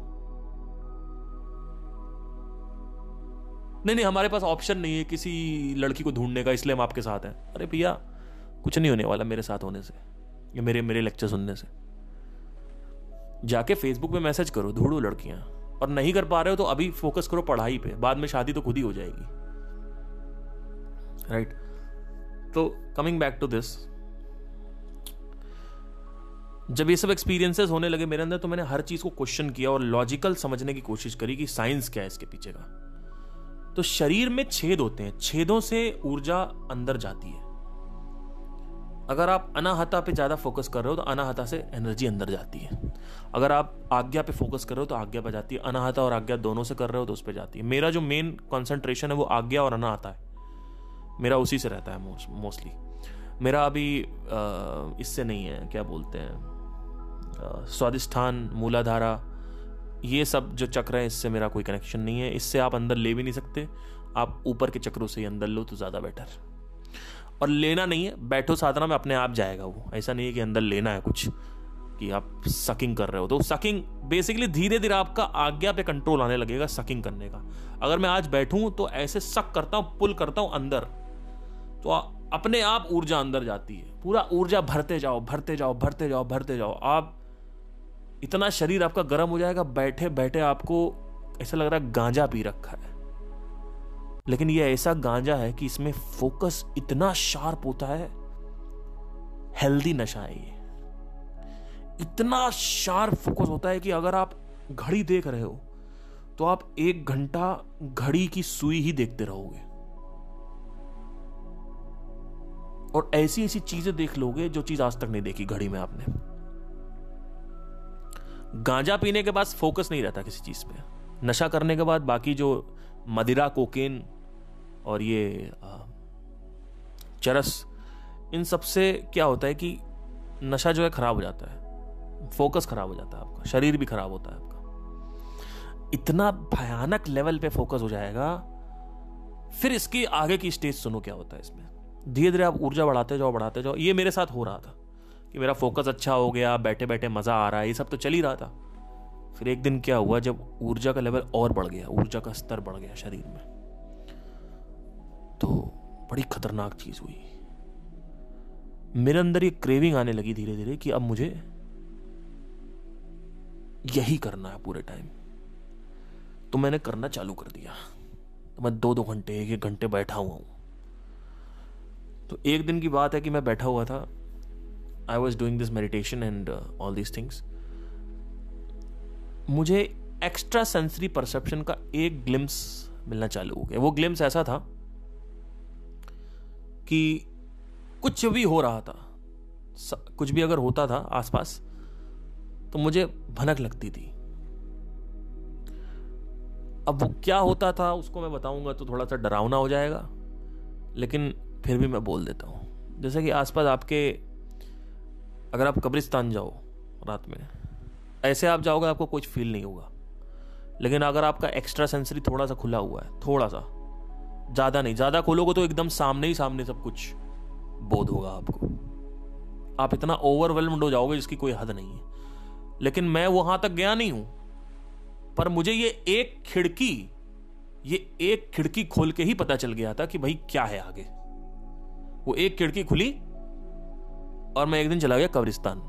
नहीं नहीं, हमारे पास ऑप्शन नहीं है किसी लड़की को ढूँढने का, इसलिए हम आपके साथ हैं। अरे भैया, कुछ नहीं होने वाला मेरे साथ होने से, या मेरे मेरे लेक्चर सुनने से। जाके फेसबुक पे मैसेज करो, ढूंढो लड़कियाँ। और नहीं कर पा रहे हो तो अभी फोकस करो पढ़ाई पे, बाद में शादी तो खुद ही हो जाएगी। राइट? तो कमिंग बैक टू दिस जब ये सब एक्सपीरियंसेस होने लगे मेरे अंदर तो मैंने हर चीज़ को क्वेश्चन किया और लॉजिकल समझने की कोशिश करी कि साइंस क्या है इसके पीछे का। तो शरीर में छेद होते हैं, छेदों से ऊर्जा अंदर जाती है। अगर आप अनाहता पे ज़्यादा फोकस कर रहे हो तो अनाहता से एनर्जी अंदर जाती है। अगर आप आज्ञा पे फोकस कर रहे हो तो आज्ञा पे जाती है। अनाहता और आज्ञा दोनों से कर रहे हो तो उस पर जाती है। मेरा जो मेन कॉन्सेंट्रेशन है, वो आज्ञा और अनाहता है। मेरा उसी से रहता है मोस्टली मेरा अभी इससे नहीं है, क्या बोलते हैं स्वादिष्ठान, मूलाधारा ये सब जो चक्र है, इससे मेरा कोई कनेक्शन नहीं है। इससे आप अंदर ले भी नहीं सकते। आप ऊपर के चक्रों से ही अंदर लो तो ज़्यादा बेटर और लेना नहीं है, बैठो साधना में अपने आप जाएगा वो। ऐसा नहीं है कि अंदर लेना है कुछ, कि आप सकिंग कर रहे हो। तो सकिंग बेसिकली धीरे धीरे आपका आज्ञा पे कंट्रोल आने लगेगा सकिंग करने का। अगर मैं आज बैठूं तो ऐसे सक करता हूँ पुल करता हूँ अंदर तो अपने आप ऊर्जा अंदर जाती है। पूरा ऊर्जा भरते जाओ भरते जाओ भरते जाओ भरते जाओ। आप इतना शरीर आपका गर्म हो जाएगा, बैठे बैठे आपको ऐसा लग रहा है गांजा पी रखा है। लेकिन ये ऐसा गांजा है कि इसमें फोकस इतना शार्प होता है हेल्दी नशा है ये। इतना शार्प फोकस होता है कि अगर आप घड़ी देख रहे हो तो आप एक घंटा घड़ी की सुई ही देखते रहोगे। और ऐसी ऐसी चीज़ें देख लोगे जो चीज़ आज तक नहीं देखी घड़ी में आपने। गांजा पीने के बाद फोकस नहीं रहता किसी चीज़ पे। नशा करने के बाद बाकी जो मदिरा कोकेन और ये चरस, इन सबसे क्या होता है कि नशा जो है खराब हो जाता है। फोकस खराब हो जाता है आपका, शरीर भी खराब होता है आपका। इतना भयानक लेवल पे फोकस हो जाएगा, फिर इसकी आगे की स्टेज सुनो क्या होता है इसमें। धीरे धीरे आप ऊर्जा बढ़ाते जाओ बढ़ाते जाओ, ये मेरे साथ हो रहा था। कि मेरा फोकस अच्छा हो गया बैठे बैठे मज़ा आ रहा है, ये सब तो चल ही रहा था। फिर एक दिन क्या हुआ, जब ऊर्जा का लेवल और बढ़ गया, ऊर्जा का स्तर बढ़ गया शरीर में तो बड़ी खतरनाक चीज़ हुई। मेरे अंदर ये क्रेविंग आने लगी धीरे धीरे कि अब मुझे यही करना है पूरे टाइम तो मैंने करना चालू कर दिया। तो मैं दो दो घंटे एक एक घंटे बैठा हुआ हूँ। तो एक दिन की बात है कि मैं बैठा हुआ था I was doing this meditation and all these things मुझे एक्स्ट्रा सेंसरी परसेप्शन का एक ग्लिम्स मिलना चालू हो गया। वो ग्लिम्स ऐसा था कि कुछ भी हो रहा था कुछ भी अगर होता था आसपास तो मुझे भनक लगती थी। अब वो क्या होता था उसको मैं बताऊँगा तो थोड़ा सा डरावना हो जाएगा, लेकिन फिर भी मैं बोल देता हूँ। जैसे कि आसपास आपके अगर आप कब्रिस्तान जाओ रात में, ऐसे आप जाओगे आपको कुछ फील नहीं होगा। लेकिन अगर आपका एक्स्ट्रा सेंसरी थोड़ा सा खुला हुआ है, थोड़ा सा, ज़्यादा नहीं, ज़्यादा खोलोगे तो एकदम सामने ही सामने सब कुछ बोध होगा आपको। आप इतना ओवरवेलम्ड हो जाओगे जिसकी कोई हद नहीं है। लेकिन मैं वहाँ तक गया नहीं हूँ, पर मुझे ये एक खिड़की, ये एक खिड़की खोल के ही पता चल गया था कि भाई क्या है आगे। वो एक खिड़की खुली और मैं एक दिन चला गया कब्रिस्तान।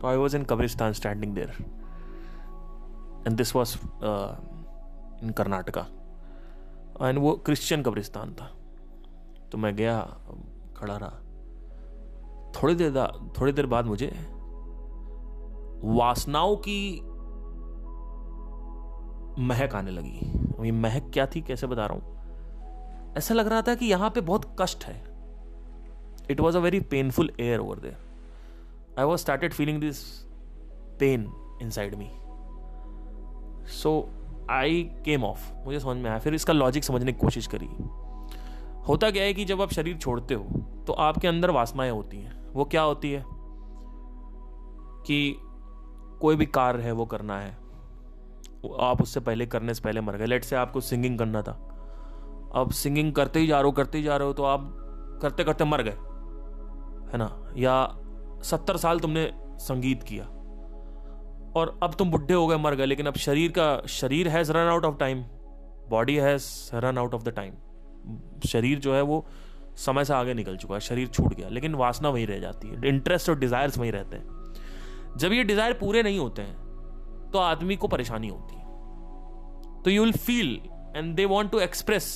तो आई वॉज़ इन कब्रिस्तान standing there and this was in Karnataka and वो क्रिश्चियन कब्रिस्तान था। तो मैं गया, खड़ा रहा। थोड़ी देर थोड़ी देर बाद मुझे वासनाओं की महक आने लगी। ये महक क्या थी, कैसे बता रहा हूँ? ऐसा लग रहा था कि यहाँ पे बहुत कष्ट है। It was a very painful air over there I was started feeling this pain inside me so I came off मुझे समझ में आया। फिर इसका लॉजिक समझने की कोशिश करी। होता क्या है कि जब आप शरीर छोड़ते हो तो आपके अंदर वासनाएँ होती हैं। वो क्या होती है? कि कोई भी कार्य है, वो करना है। आप उससे पहले करने से पहले मर गए। लेट से आपको सिंगिंग करना था। अब सिंगिंग करते ही जा रहे हो, करते ही जा रहे हो तो आप करते करते मर गए। है ना? या सत्तर साल तुमने संगीत किया। और अब तुम बुढ़े हो गए, मर गए, लेकिन अब शरीर का, शरीर has run out of time body has run out of the time शरीर जो है वो समय से आगे निकल चुका है, शरीर छूट गया, लेकिन वासना वहीं रह जाती है इंटरेस्ट और डिजायर्स वहीं रहते हैं। जब ये डिज़ायर पूरे नहीं होते हैं तो आदमी को परेशानी होती है। तो you will feel and they want to express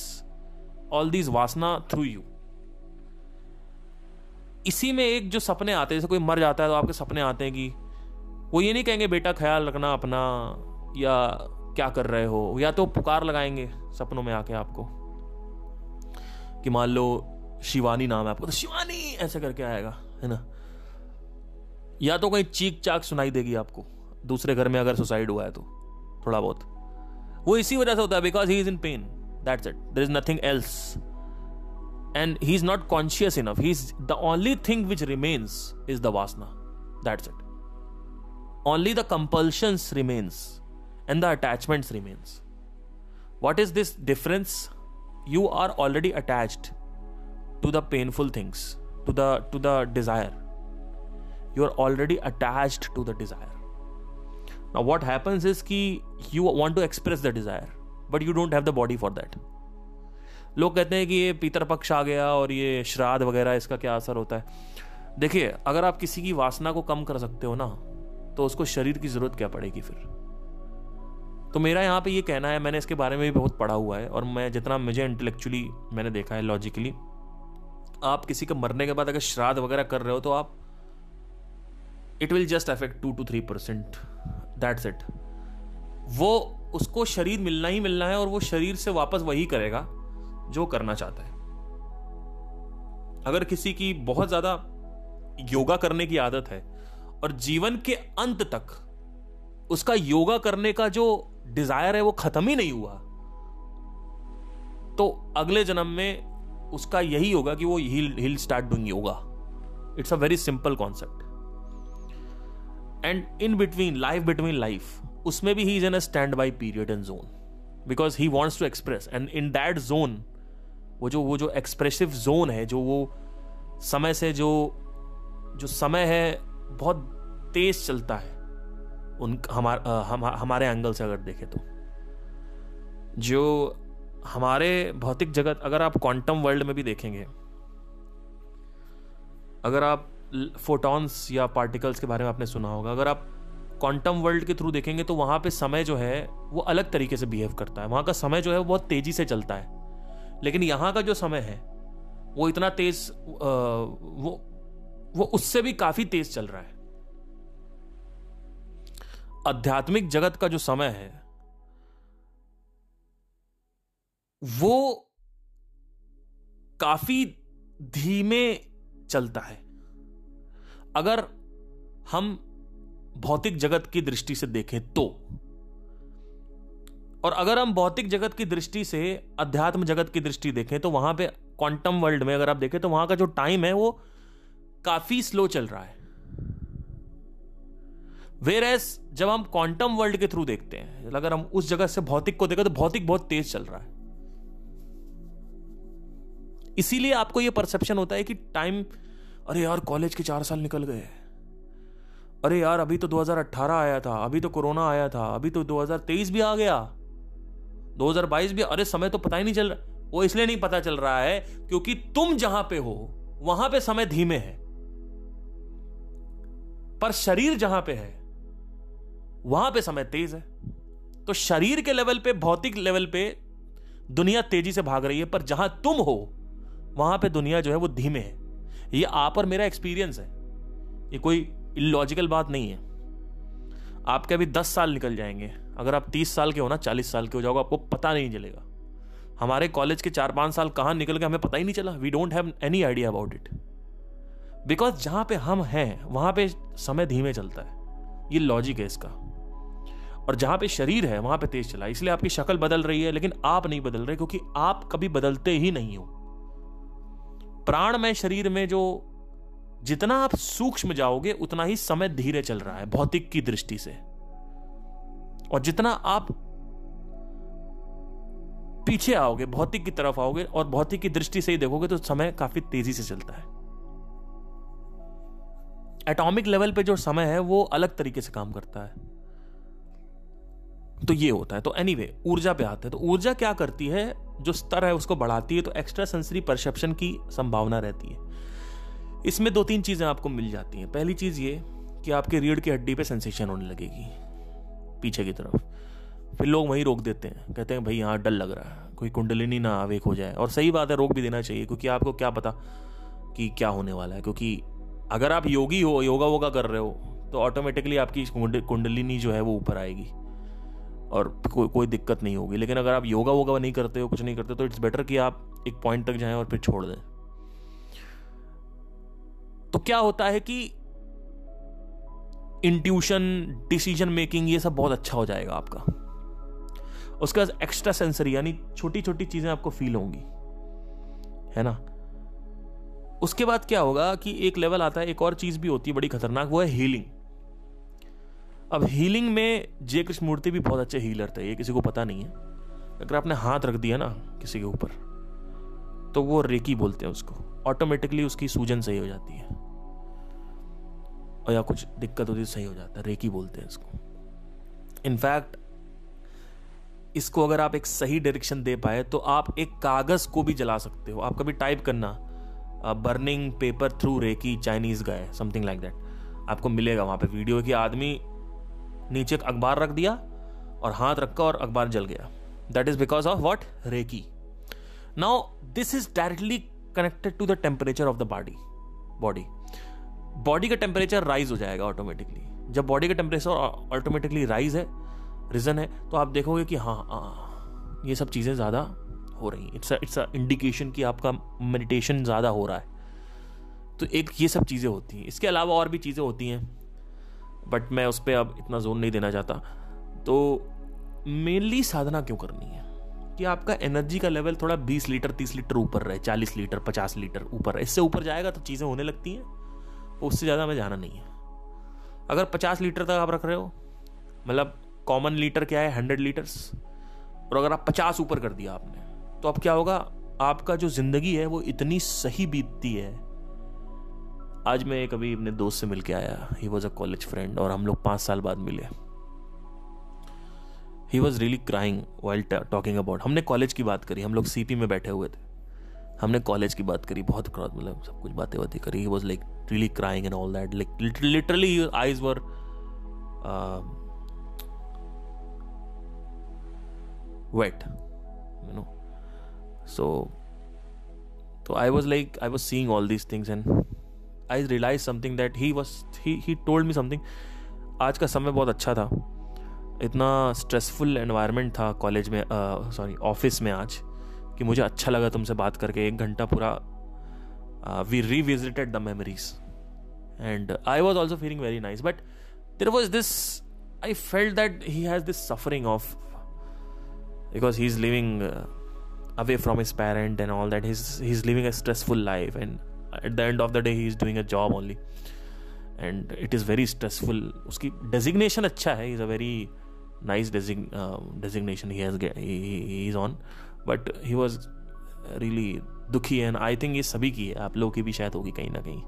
all these वासना थ्रू यू इसी में एक जो सपने आते हैं, जैसे कोई मर जाता है तो आपके सपने आते हैं कि वो ये नहीं कहेंगे, बेटा, ख्याल रखना अपना, या क्या कर रहे हो? या तो पुकार लगाएँगे सपनों में आके आपको कि मान लो शिवानी नाम है आपको तो शिवानी! ऐसे करके आएगा, है ना? या तो कहीं चीक चाक सुनाई देगी आपको, दूसरे घर में अगर सुसाइड हुआ है तो थोड़ा बहुत। वो इसी वजह से होता है because he is in pain that's it there is nothing else and he's not conscious enough. He's the only thing which remains is the vasna. That's it. Only the compulsions remains and the attachments remains. What is this difference? You are already attached to the painful things to the to the desire. You are already attached to the desire. Now what happens is ki you want to express the desire but you don't have the body for that. लोग कहते हैं कि ये पीतर पक्ष आ गया और ये श्राद्ध वगैरह, इसका क्या असर होता है? देखिए, अगर आप किसी की वासना को कम कर सकते हो ना तो उसको शरीर की ज़रूरत क्या पड़ेगी फिर? तो मेरा यहाँ पे ये कहना है, मैंने इसके बारे में भी बहुत पढ़ा हुआ है, और मैं जितना मुझे इंटेलेक्चुअली मैंने देखा है लॉजिकली आप किसी के मरने के बाद अगर श्राद्ध वगैरह कर रहे हो तो आप it will just affect two two three percent that's it वो, उसको शरीर मिलना ही मिलना है, और वो शरीर से वापस वही करेगा। जो करना चाहता है। अगर किसी की बहुत ज़्यादा योगा करने की आदत है और जीवन के अंत तक उसका योगा करने का जो डिज़ायर है वो खत्म ही नहीं हुआ तो अगले जन्म में उसका यही होगा कि वो he'll he'll start doing yoga it's a very simple concept and in between life between life उसमें भी he is an a stand by period and zone because he wants to express and in that zone वो जो वो जो expressive zone है जो वो समय से जो जो समय है बहुत तेज चलता है। उन हमार, हम, हमारे एंगल से अगर देखें तो। जो हमारे भौतिक जगत अगर आप क्वांटम वर्ल्ड में भी देखेंगे अगर आप फोटॉन्स या पार्टिकल्स के बारे में आपने सुना होगा अगर आप क्वांटम वर्ल्ड के थ्रू देखेंगे तो वहाँ पे समय जो है वो अलग तरीके से बिहेव करता है। वहाँ का समय जो है वो बहुत तेज़ी से चलता है। लेकिन यहाँ का जो समय है, वो इतना तेज वो वो उससे भी काफ़ी तेज चल रहा है। आध्यात्मिक जगत का जो समय है, वो काफ़ी धीमे चलता है। अगर हम भौतिक जगत की दृष्टि से देखें तो और अगर हम भौतिक जगत की दृष्टि से अध्यात्म जगत की दृष्टि देखें तो वहाँ पे क्वांटम वर्ल्ड में अगर आप देखें तो वहाँ का जो टाइम है, वो काफ़ी स्लो चल रहा है। वेर एस जब हम क्वांटम वर्ल्ड के थ्रू देखते हैं अगर हम उस जगह से भौतिक को देखें तो भौतिक बहुत तेज चल रहा है। इसीलिए आपको यह परसेप्शन होता है कि टाइम अरे यार कॉलेज के चार साल निकल गए। अरे यार, अभी तो 2018 आया था, अभी तो कोरोना आया था, अभी तो 2023 भी आ गया। 2022 भी, अरे समय तो पता ही नहीं चल रहा। वो इसलिए नहीं पता चल रहा है क्योंकि तुम जहाँ पे हो, वहाँ पे समय धीमे है। पर शरीर जहाँ पे है, वहाँ पे समय तेज है। तो शरीर के लेवल पे, भौतिक लेवल पे दुनिया तेज़ी से भाग रही है, पर जहाँ तुम हो, वहाँ पे दुनिया जो है वो धीमे है। ये आप और मेरा एक्सपीरियंस है। ये कोई इलॉजिकल बात नहीं है। आपके अभी दस साल निकल जाएँगे। अगर आप तीस साल के हो ना, चालीस साल के हो जाओगे, आपको पता नहीं चलेगा। हमारे कॉलेज के चार पाँच साल कहाँ निकल गए, हमें पता ही नहीं चला। We don't have any idea about it because जहाँ पे हम हैं, वहाँ पे समय धीमे चलता है। ये लॉजिक है इसका। और जहाँ पे शरीर है, वहाँ पे तेज चला इसलिए आपकी शक्ल बदल रही है, लेकिन आप नहीं बदल रहे, क्योंकि आप कभी बदलते ही नहीं हो। प्राण में शरीर में जो जितना आप सूक्ष्म जाओगे उतना ही समय धीरे चल रहा है भौतिक की दृष्टि से। और जितना आप पीछे आओगे भौतिक की तरफ़ आओगे और भौतिक की दृष्टि से ही देखोगे तो समय काफ़ी तेज़ी से चलता है। एटॉमिक लेवल पे जो समय है वो अलग तरीके से काम करता है। तो ये होता है। तो एनीवे anyway, ऊर्जा पे आते हैं। तो ऊर्जा क्या करती है? जो स्तर है उसको बढ़ाती है तो एक्स्ट्रा सेंसरी परसेप्शन की संभावना रहती है। इसमें दो तीन चीज़ें आपको मिल जाती हैं। पहली चीज़ ये कि आपके रीढ़ की हड्डी पे सेंसेशन होने लगेगी पीछे की तरफ़। फिर लोग वहीं रोक देते हैं कहते हैं भाई यहाँ डर लग रहा है कोई कुंडलिनी ना आवेक हो जाए। और सही बात है रोक भी देना चाहिए क्योंकि आपको क्या पता कि क्या होने वाला है। क्योंकि अगर आप योगी हो योगा वोगा कर रहे हो तो ऑटोमेटिकली आपकी कुंडलिनी जो है वो ऊपर आएगी। और को, कोई दिक्कत नहीं होगी। लेकिन अगर आप योगा वोगा नहीं करते हो कुछ नहीं करते तो इट्स बेटर कि आप एक पॉइंट तक जाएँ और फिर छोड़ दें। तो क्या होता है कि इंट्यूशन डिसीज़न मेकिंग ये सब बहुत अच्छा हो जाएगा आपका। उसके बाद एक्स्ट्रा सेंसरी यानी छोटी छोटी चीज़ें आपको फील होंगी। है ना? उसके बाद क्या होगा कि एक लेवल आता है, एक और चीज़ भी होती है बड़ी खतरनाक, वो है हीलिंग अब हीलिंग में जय कृष्ण मूर्ति भी बहुत अच्छे हीलर थे, ये किसी को पता नहीं है। अगर आपने हाथ रख दिया ना किसी के ऊपर तो वो रेकी बोलते हैं उसको। ऑटोमेटिकली उसकी सूजन सही हो जाती है। और या कुछ दिक्कत होती है सही हो जाता है। रेकी बोलते हैं इसको। इनफैक्ट इसको अगर आप एक सही डायरेक्शन दे पाए तो आप एक कागज़ को भी जला सकते हो। आप कभी टाइप करना burning paper through reiki Chinese guy something like that आपको मिलेगा वहाँ पे वीडियो कि आदमी नीचे अखबार रख दिया और हाथ रखा और अखबार जल गया। That is because of what reiki. Now this is directly connected to the temperature of the body body body का टेम्परेचर राइज हो जाएगा ऑटोमेटिकली जब बॉडी का टेम्परेचर ऑटोमेटिकली राइज है रीजन है तो आप देखोगे कि हाँ हाँ ये सब चीज़ें ज़्यादा हो रही हैं. इट्स इट्स अ इंडिकेशन कि आपका मेडिटेशन ज़्यादा हो रहा है. तो एक ये सब चीज़ें होती हैं. इसके अलावा और भी चीज़ें होती हैं बट मैं उस पर अब इतना ज़ोर नहीं देना चाहता. तो मेनली साधना क्यों करनी है? कि आपका एनर्जी का लेवल थोड़ा 20 लीटर 30 लीटर ऊपर रहे 40 लीटर 50 लीटर ऊपर इससे ऊपर जाएगा तो चीज़ें होने लगती हैं उससे ज़्यादा हमें जाना नहीं है। अगर 50 लीटर तक आप रख रहे हो मतलब कॉमन लीटर क्या है? हंड्रेड लीटर्स और अगर आप पचास ऊपर कर दिया आपने तो अब क्या होगा? आपका जो ज़िंदगी है, वो इतनी सही बीतती है। आज मैं एक अभी अपने दोस्त से मिलके आया। He was a college friend और हम लोग पाँच साल बाद मिले। He was really crying while talking about हमने कॉलेज की बात करी, हम लोग सीपी में बैठे हुए थे। हमने कॉलेज की बात करी बहुत मतलब सब कुछ बातें बातें करी। He was like really crying and all that like literally eyes were wet you know. So so I like i was seeing all these things and i realized something that he was he he told me something. आज का समय बहुत अच्छा था। इतना stressful environment था college में sorry uh, office में आज। कि मुझे अच्छा लगा तुमसे बात करके, एक घंटा पूरा we revisited the memories and I was also feeling very nice but there was this I felt that he has this suffering of because he is living away from his parent and all that he is living a stressful life and at the end of the day he is doing a job only and it is very stressful उसकी designation अच्छा है. Is a very nice designation he is on but he was really दुखी and I think ये सभी की है। आप लोगों की भी शायद होगी कहीं ना कहीं।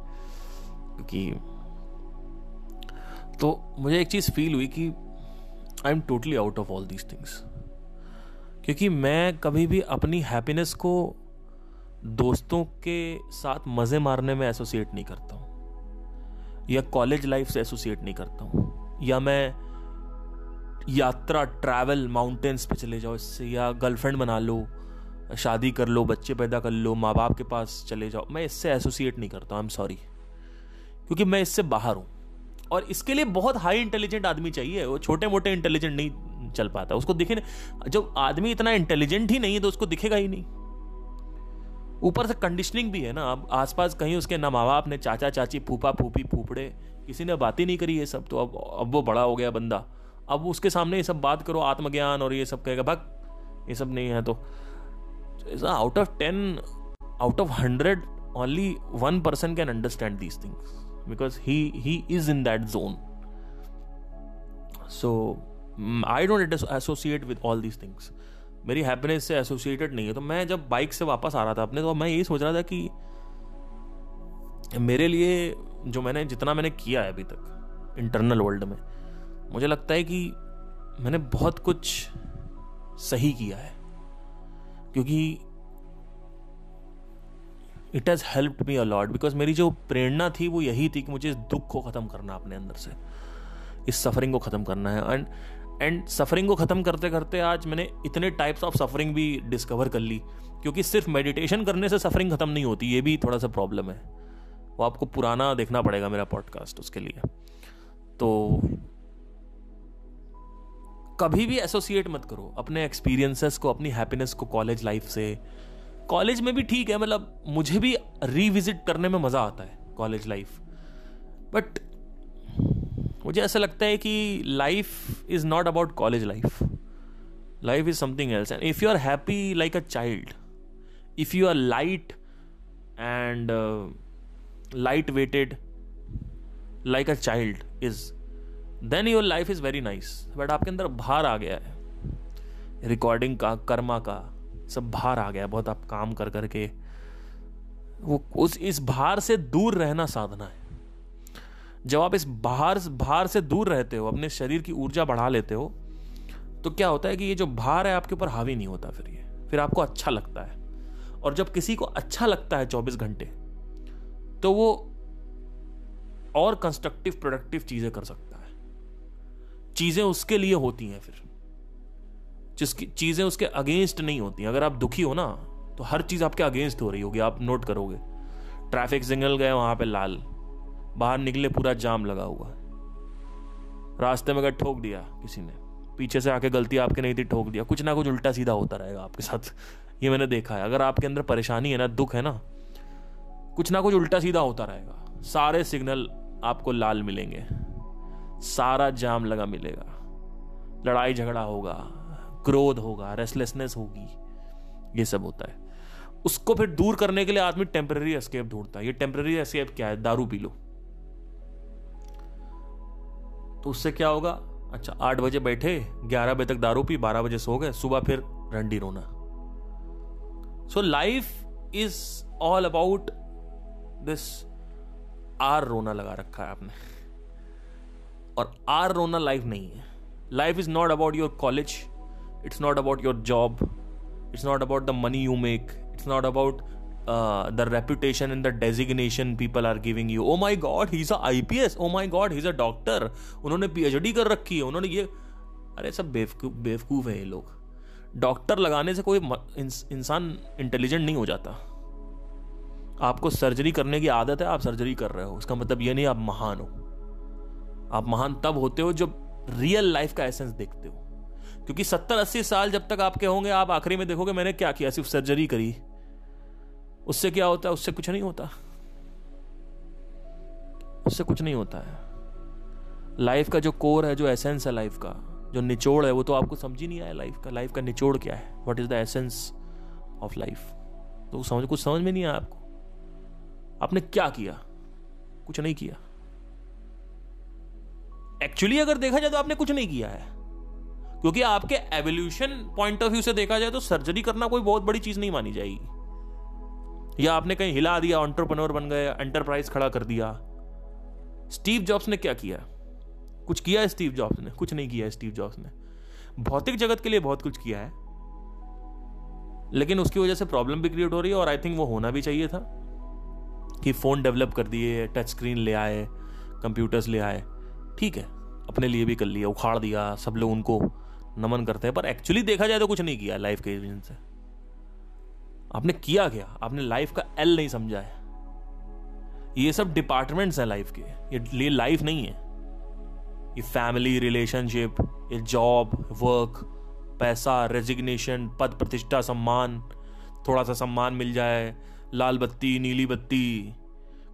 क्योंकि तो मुझे एक चीज़ फील हुई कि I am totally out of all these things क्योंकि मैं कभी भी अपनी हैप्पीनेस को दोस्तों के साथ मज़े मारने में एसोसिएट नहीं करता हूँ। या कॉलेज लाइफ से एसोसिएट नहीं करता हूँ। या मैं यात्रा ट्रैवल माउंटेन्स पे चले जाओ इससे, या गर्लफ्रेंड बना लो, शादी कर लो, बच्चे पैदा कर लो माँ बाप के पास चले जाओ। मैं इससे एसोसिएट नहीं करता आई एम सॉरी क्योंकि मैं इससे बाहर हूँ। और इसके लिए बहुत हाई इंटेलिजेंट आदमी चाहिए, वो छोटे मोटे इंटेलिजेंट नहीं चल पाता। उसको दिखे जब आदमी इतना इंटेलिजेंट ही नहीं है तो उसको दिखेगा ही नहीं। ऊपर से कंडीशनिंग भी है ना, अब आसपास कहीं उसके ना माँ बाप ने चाचा चाची फूफा फूफी फूफड़े, किसी ने बात ही नहीं करी ये सब तो अब अब वो बड़ा हो गया बंदा। अब उसके सामने ये सब बात करो, आत्मज्ञान और ये सब कहेगा, भग, ये सब नहीं है तो। Out of ten out of hundred only one person can understand these things because he he is in that zone so I don't associate with all these things मेरी हैप्पीनेस से एसोसिएटेड नहीं है। तो मैं जब बाइक से वापस आ रहा था अपने तो मैं यही सोच रहा था कि मेरे लिए जो मैंने, जितना मैंने किया है अभी तक इंटरनल वर्ल्ड में मुझे लगता है कि मैंने बहुत कुछ सही किया है, क्योंकि it has help me a lot because मेरी जो प्रेरणा थी वो यही थी कि मुझे इस दुख को ख़त्म करना अपने अंदर से, इस सफरिंग को ख़त्म करना है। एंड एंड सफरिंग को ख़त्म करते करते आज मैंने इतने टाइप्स ऑफ़ सफरिंग भी डिस्कवर कर ली, क्योंकि सिर्फ़ मेडिटेशन करने से सफरिंग ख़त्म नहीं होती, ये भी थोड़ा सा प्रॉब्लम है। वो आपको पुराना देखना पड़ेगा मेरा पॉडकास्ट उसके लिए। तो कभी भी एसोसिएट मत करो अपने एक्सपीरियंसेस को, अपनी हैप्पीनेस को कॉलेज लाइफ से। कॉलेज में भी ठीक है मतलब मुझे भी रिविजिट करने में मज़ा आता है कॉलेज लाइफ बट मुझे ऐसा लगता है कि life is not about college life life is something else and if you are happy like a child if you are light and light weighted like a child is then your life is very nice but आपके अंदर भार आ गया है। Recording का, कर्मा का, सब भार आ गया है बहुत। आप काम कर करके वो उस, इस भार से दूर रहना साधना है। जब आप इस भार भार से दूर रहते हो, अपने शरीर की ऊर्जा बढ़ा लेते हो तो क्या होता है कि ये जो भार है आपके ऊपर हावी नहीं होता फिर ये। फिर आपको अच्छा लगता है। और जब किसी को अच्छा लगता है चौबीस घंटे तो वो और कंस्ट्रक्टिव प्रोडक्टिव चीज़ें कर सकता चीज़ें उसके लिए होती हैं फिर। जिसकी चीज़ें उसके अगेंस्ट नहीं होती। अगर आप दुखी हो ना तो हर चीज़ आपके अगेंस्ट हो रही होगी। आप नोट करोगे। ट्रैफ़िक सिग्नल गए, वहाँ पे लाल। बाहर निकले, पूरा जाम लगा हुआ। रास्ते में अगर ठोक दिया किसी ने, पीछे से आके गलती आपके नहीं थी, ठोक दिया। कुछ ना कुछ उल्टा सीधा होता रहेगा आपके साथ। ये मैंने देखा है। अगर आपके अंदर परेशानी है ना, दुख है ना, कुछ ना कुछ उल्टा सीधा होता रहेगा। सारे सिग्नल आपको लाल मिलेंगे। सारा जाम लगा मिलेगा। लड़ाई झगड़ा होगा, क्रोध होगा रेस्टलेसनेस होगी, ये सब होता है। उसको फिर दूर करने के लिए आदमी टेम्पररी एस्केप ढूंढता है। ये टेम्पररी एस्केप क्या है? दारू पी लो। तो उससे क्या होगा? अच्छा आठ बजे बैठे, ग्यारह बजे तक दारू पी, बारह बजे सो गए, सुबह फिर रंडी रोना। So life is all about this or रोना लगा रखा है आपने। और आर रोना लाइफ नहीं है। Life is not about your college it's not about your job it's not about the money you make it's not about the reputation and the designation people are giving you oh my God he is I P S oh my God he is a doctor उन्होंने P H D कर रखी है, उन्होंने ये, अरे सब बेवकूफ़ बेवकूफ़ है ये लोग। डॉक्टर लगाने से कोई इंसान इंटेलिजेंट नहीं हो जाता। आपको सर्जरी करने की आदत है, आप सर्जरी कर रहे हो उसका मतलब ये नहीं आप महान हो। आप महान तब होते हो जब रियल लाइफ का एसेंस देखते हो। क्योंकि सत्तर, अस्सी साल जब तक आपके होंगे, आप आखिरी में देखोगे, मैंने क्या किया? सिर्फ़ सर्जरी करी। उससे क्या होता? है उससे कुछ नहीं होता। उससे कुछ नहीं होता है। लाइफ का जो कोर है, जो एसेंस है लाइफ का, जो निचोड़ है, वो तो आपको समझ ही नहीं आया लाइफ का। लाइफ का निचोड़ क्या है? What is the essence of life तो समझ कुछ समझ में नहीं आया आपको। आपने क्या किया? कुछ नहीं किया। एक्चुअली अगर देखा जाए तो आपने कुछ नहीं किया है। क्योंकि आपके एवोल्यूशन पॉइंट ऑफ़ व्यू से देखा जाए तो सर्जरी करना कोई बहुत बड़ी चीज़ नहीं मानी जाएगी। या आपने कहीं हिला दिया ऑन्टरप्रनोर बन गए एंटरप्राइज खड़ा कर दिया। स्टीव जॉब्स ने क्या किया? कुछ किया है स्टीव जॉब्स ने? कुछ नहीं किया है स्टीव जॉब्स ने। भौतिक जगत के लिए बहुत कुछ किया है। लेकिन उसकी वजह से प्रॉब्लम भी क्रिएट हो रही है और आई थिंक वो होना भी चाहिए था। कि फ़ोन डेवलप कर दिए टच स्क्रीन ले आए कंप्यूटर्स ले आए। ठीक है, अपने लिए भी कर लिया, उखाड़ दिया, सब लोग उनको नमन करते हैं, पर एक्चुअली देखा जाए तो कुछ नहीं किया लाइफ के रीजन से। आपने किया क्या? आपने लाइफ का एल नहीं समझा है। ये सब डिपार्टमेंट्स हैं लाइफ के। ये लाइफ नहीं है। ये फैमिली रिलेशनशिप ये जॉब वर्क पैसा रेजिग्नेशन पद प्रतिष्ठा, सम्मान थोड़ा सा सम्मान मिल जाए, लाल बत्ती, नीली बत्ती,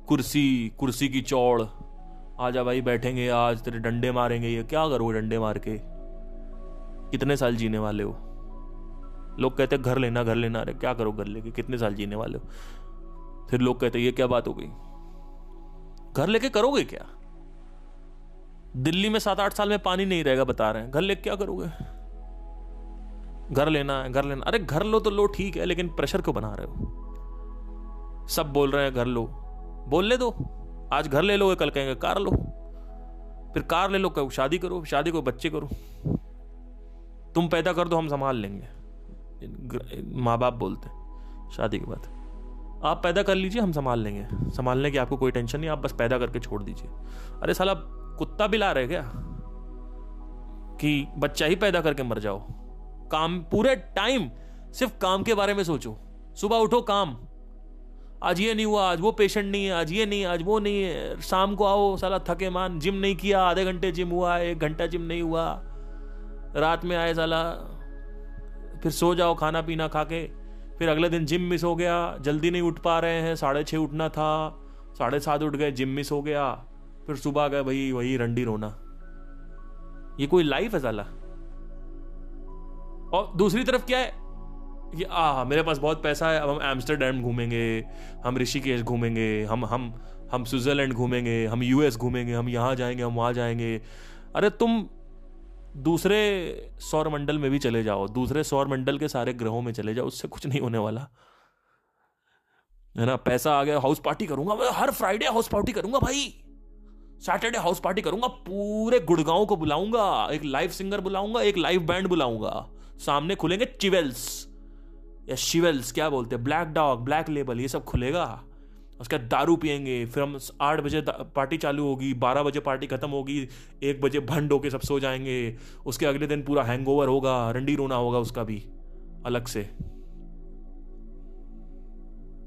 कुर्सी कुर्सी की चौड़ आजा भाई, बैठेंगे आज, तेरे डंडे मारेंगे ये, क्या करोगे डंडे मार के? कितने साल जीने वाले हो? लोग कहते घर लेना घर लेना। अरे, क्या करो घर लेके? कितने साल जीने वाले हो? फिर लोग कहते ये क्या बात हो गई? घर लेके करोगे क्या? दिल्ली में सात आठ साल में पानी नहीं रहेगा, बता रहे हैं। घर लेके क्या करोगे? घर लेना है, घर लेना। अरे, घर लो तो लो, ठीक है, लेकिन प्रेशर क्यों बना रहे हो? सब बोल रहे हैं, घर लो। बोल ले दो। आज घर ले लोगे, कल कहेंगे, कार लो। फिर कार ले लो, कहो, शादी करो, शादी को बच्चे करो। तुम पैदा कर दो, हम संभाल लेंगे। माँ बाप बोलते शादी के बाद। आप पैदा कर लीजिए, हम संभाल लेंगे। संभालने की आपको कोई टेंशन नहीं, आप बस पैदा करके छोड़ दीजिए। अरे साला, कुत्ता भी ला रहे क्या? कि बच्चा ही पैदा करके मर जाओ। काम, पूरे टाइम सिर्फ़ काम के बारे में सोचो। सुबह उठो, काम। आज ये नहीं हुआ, आज वो पेशेंट नहीं है, आज ये नहीं आज वो नहीं है। शाम को आओ, साला थके मान जिम नहीं किया, आधे घंटे जिम हुआ, एक घंटा जिम नहीं हुआ। रात में आए साला, फिर सो जाओ खाना पीना खा के फिर अगले दिन जिम मिस हो गया, जल्दी नहीं उठ पा रहे हैं, साढ़े छः उठना था, साढ़े सात उठ गए जिम मिस हो गया, फिर सुबह गए भाई, वही रंडी रोना। ये कोई लाइफ है साला। और दूसरी तरफ़ क्या है? ये आ मेरे पास बहुत पैसा है, अब हम एम्स्टरडेम घूमेंगे, हम ऋषिकेश घूमेंगे, हम हम हम स्विट्जरलैंड घूमेंगे, हम यूएस घूमेंगे, हम यहाँ जाएँगे, हम वहाँ जाएँगे। अरे तुम दूसरे सौर मंडल में भी चले जाओ, दूसरे सौर मंडल के सारे ग्रहों में चले जाओ, उससे कुछ नहीं होने वाला। है ना, पैसा आ गया हाउस पार्टी करूँगा, मैं हर फ्राइडे हाउस पार्टी करूँगा भाई। सैटरडे हाउस पार्टी करूँगा, पूरे गुड़गांव को बुलाऊँगा, एक लाइव सिंगर बुलाऊँगा, एक लाइव बैंड बुलाऊँगा। सामने खुलेंगे चिवेल्स या शिवेल्स, क्या बोलते हैं? ब्लैक डॉग ब्लैक लेबल ये सब खुलेगा। उसके बाद दारू पियेंगे, फिर हम आठ बजे पार्टी चालू होगी, बारह बजे पार्टी खत्म होगी, एक बजे भंड होके सब सो जाएँगे। उसके अगले दिन पूरा हैंगओवर होगा, रंडी रोना होगा उसका भी, अलग से।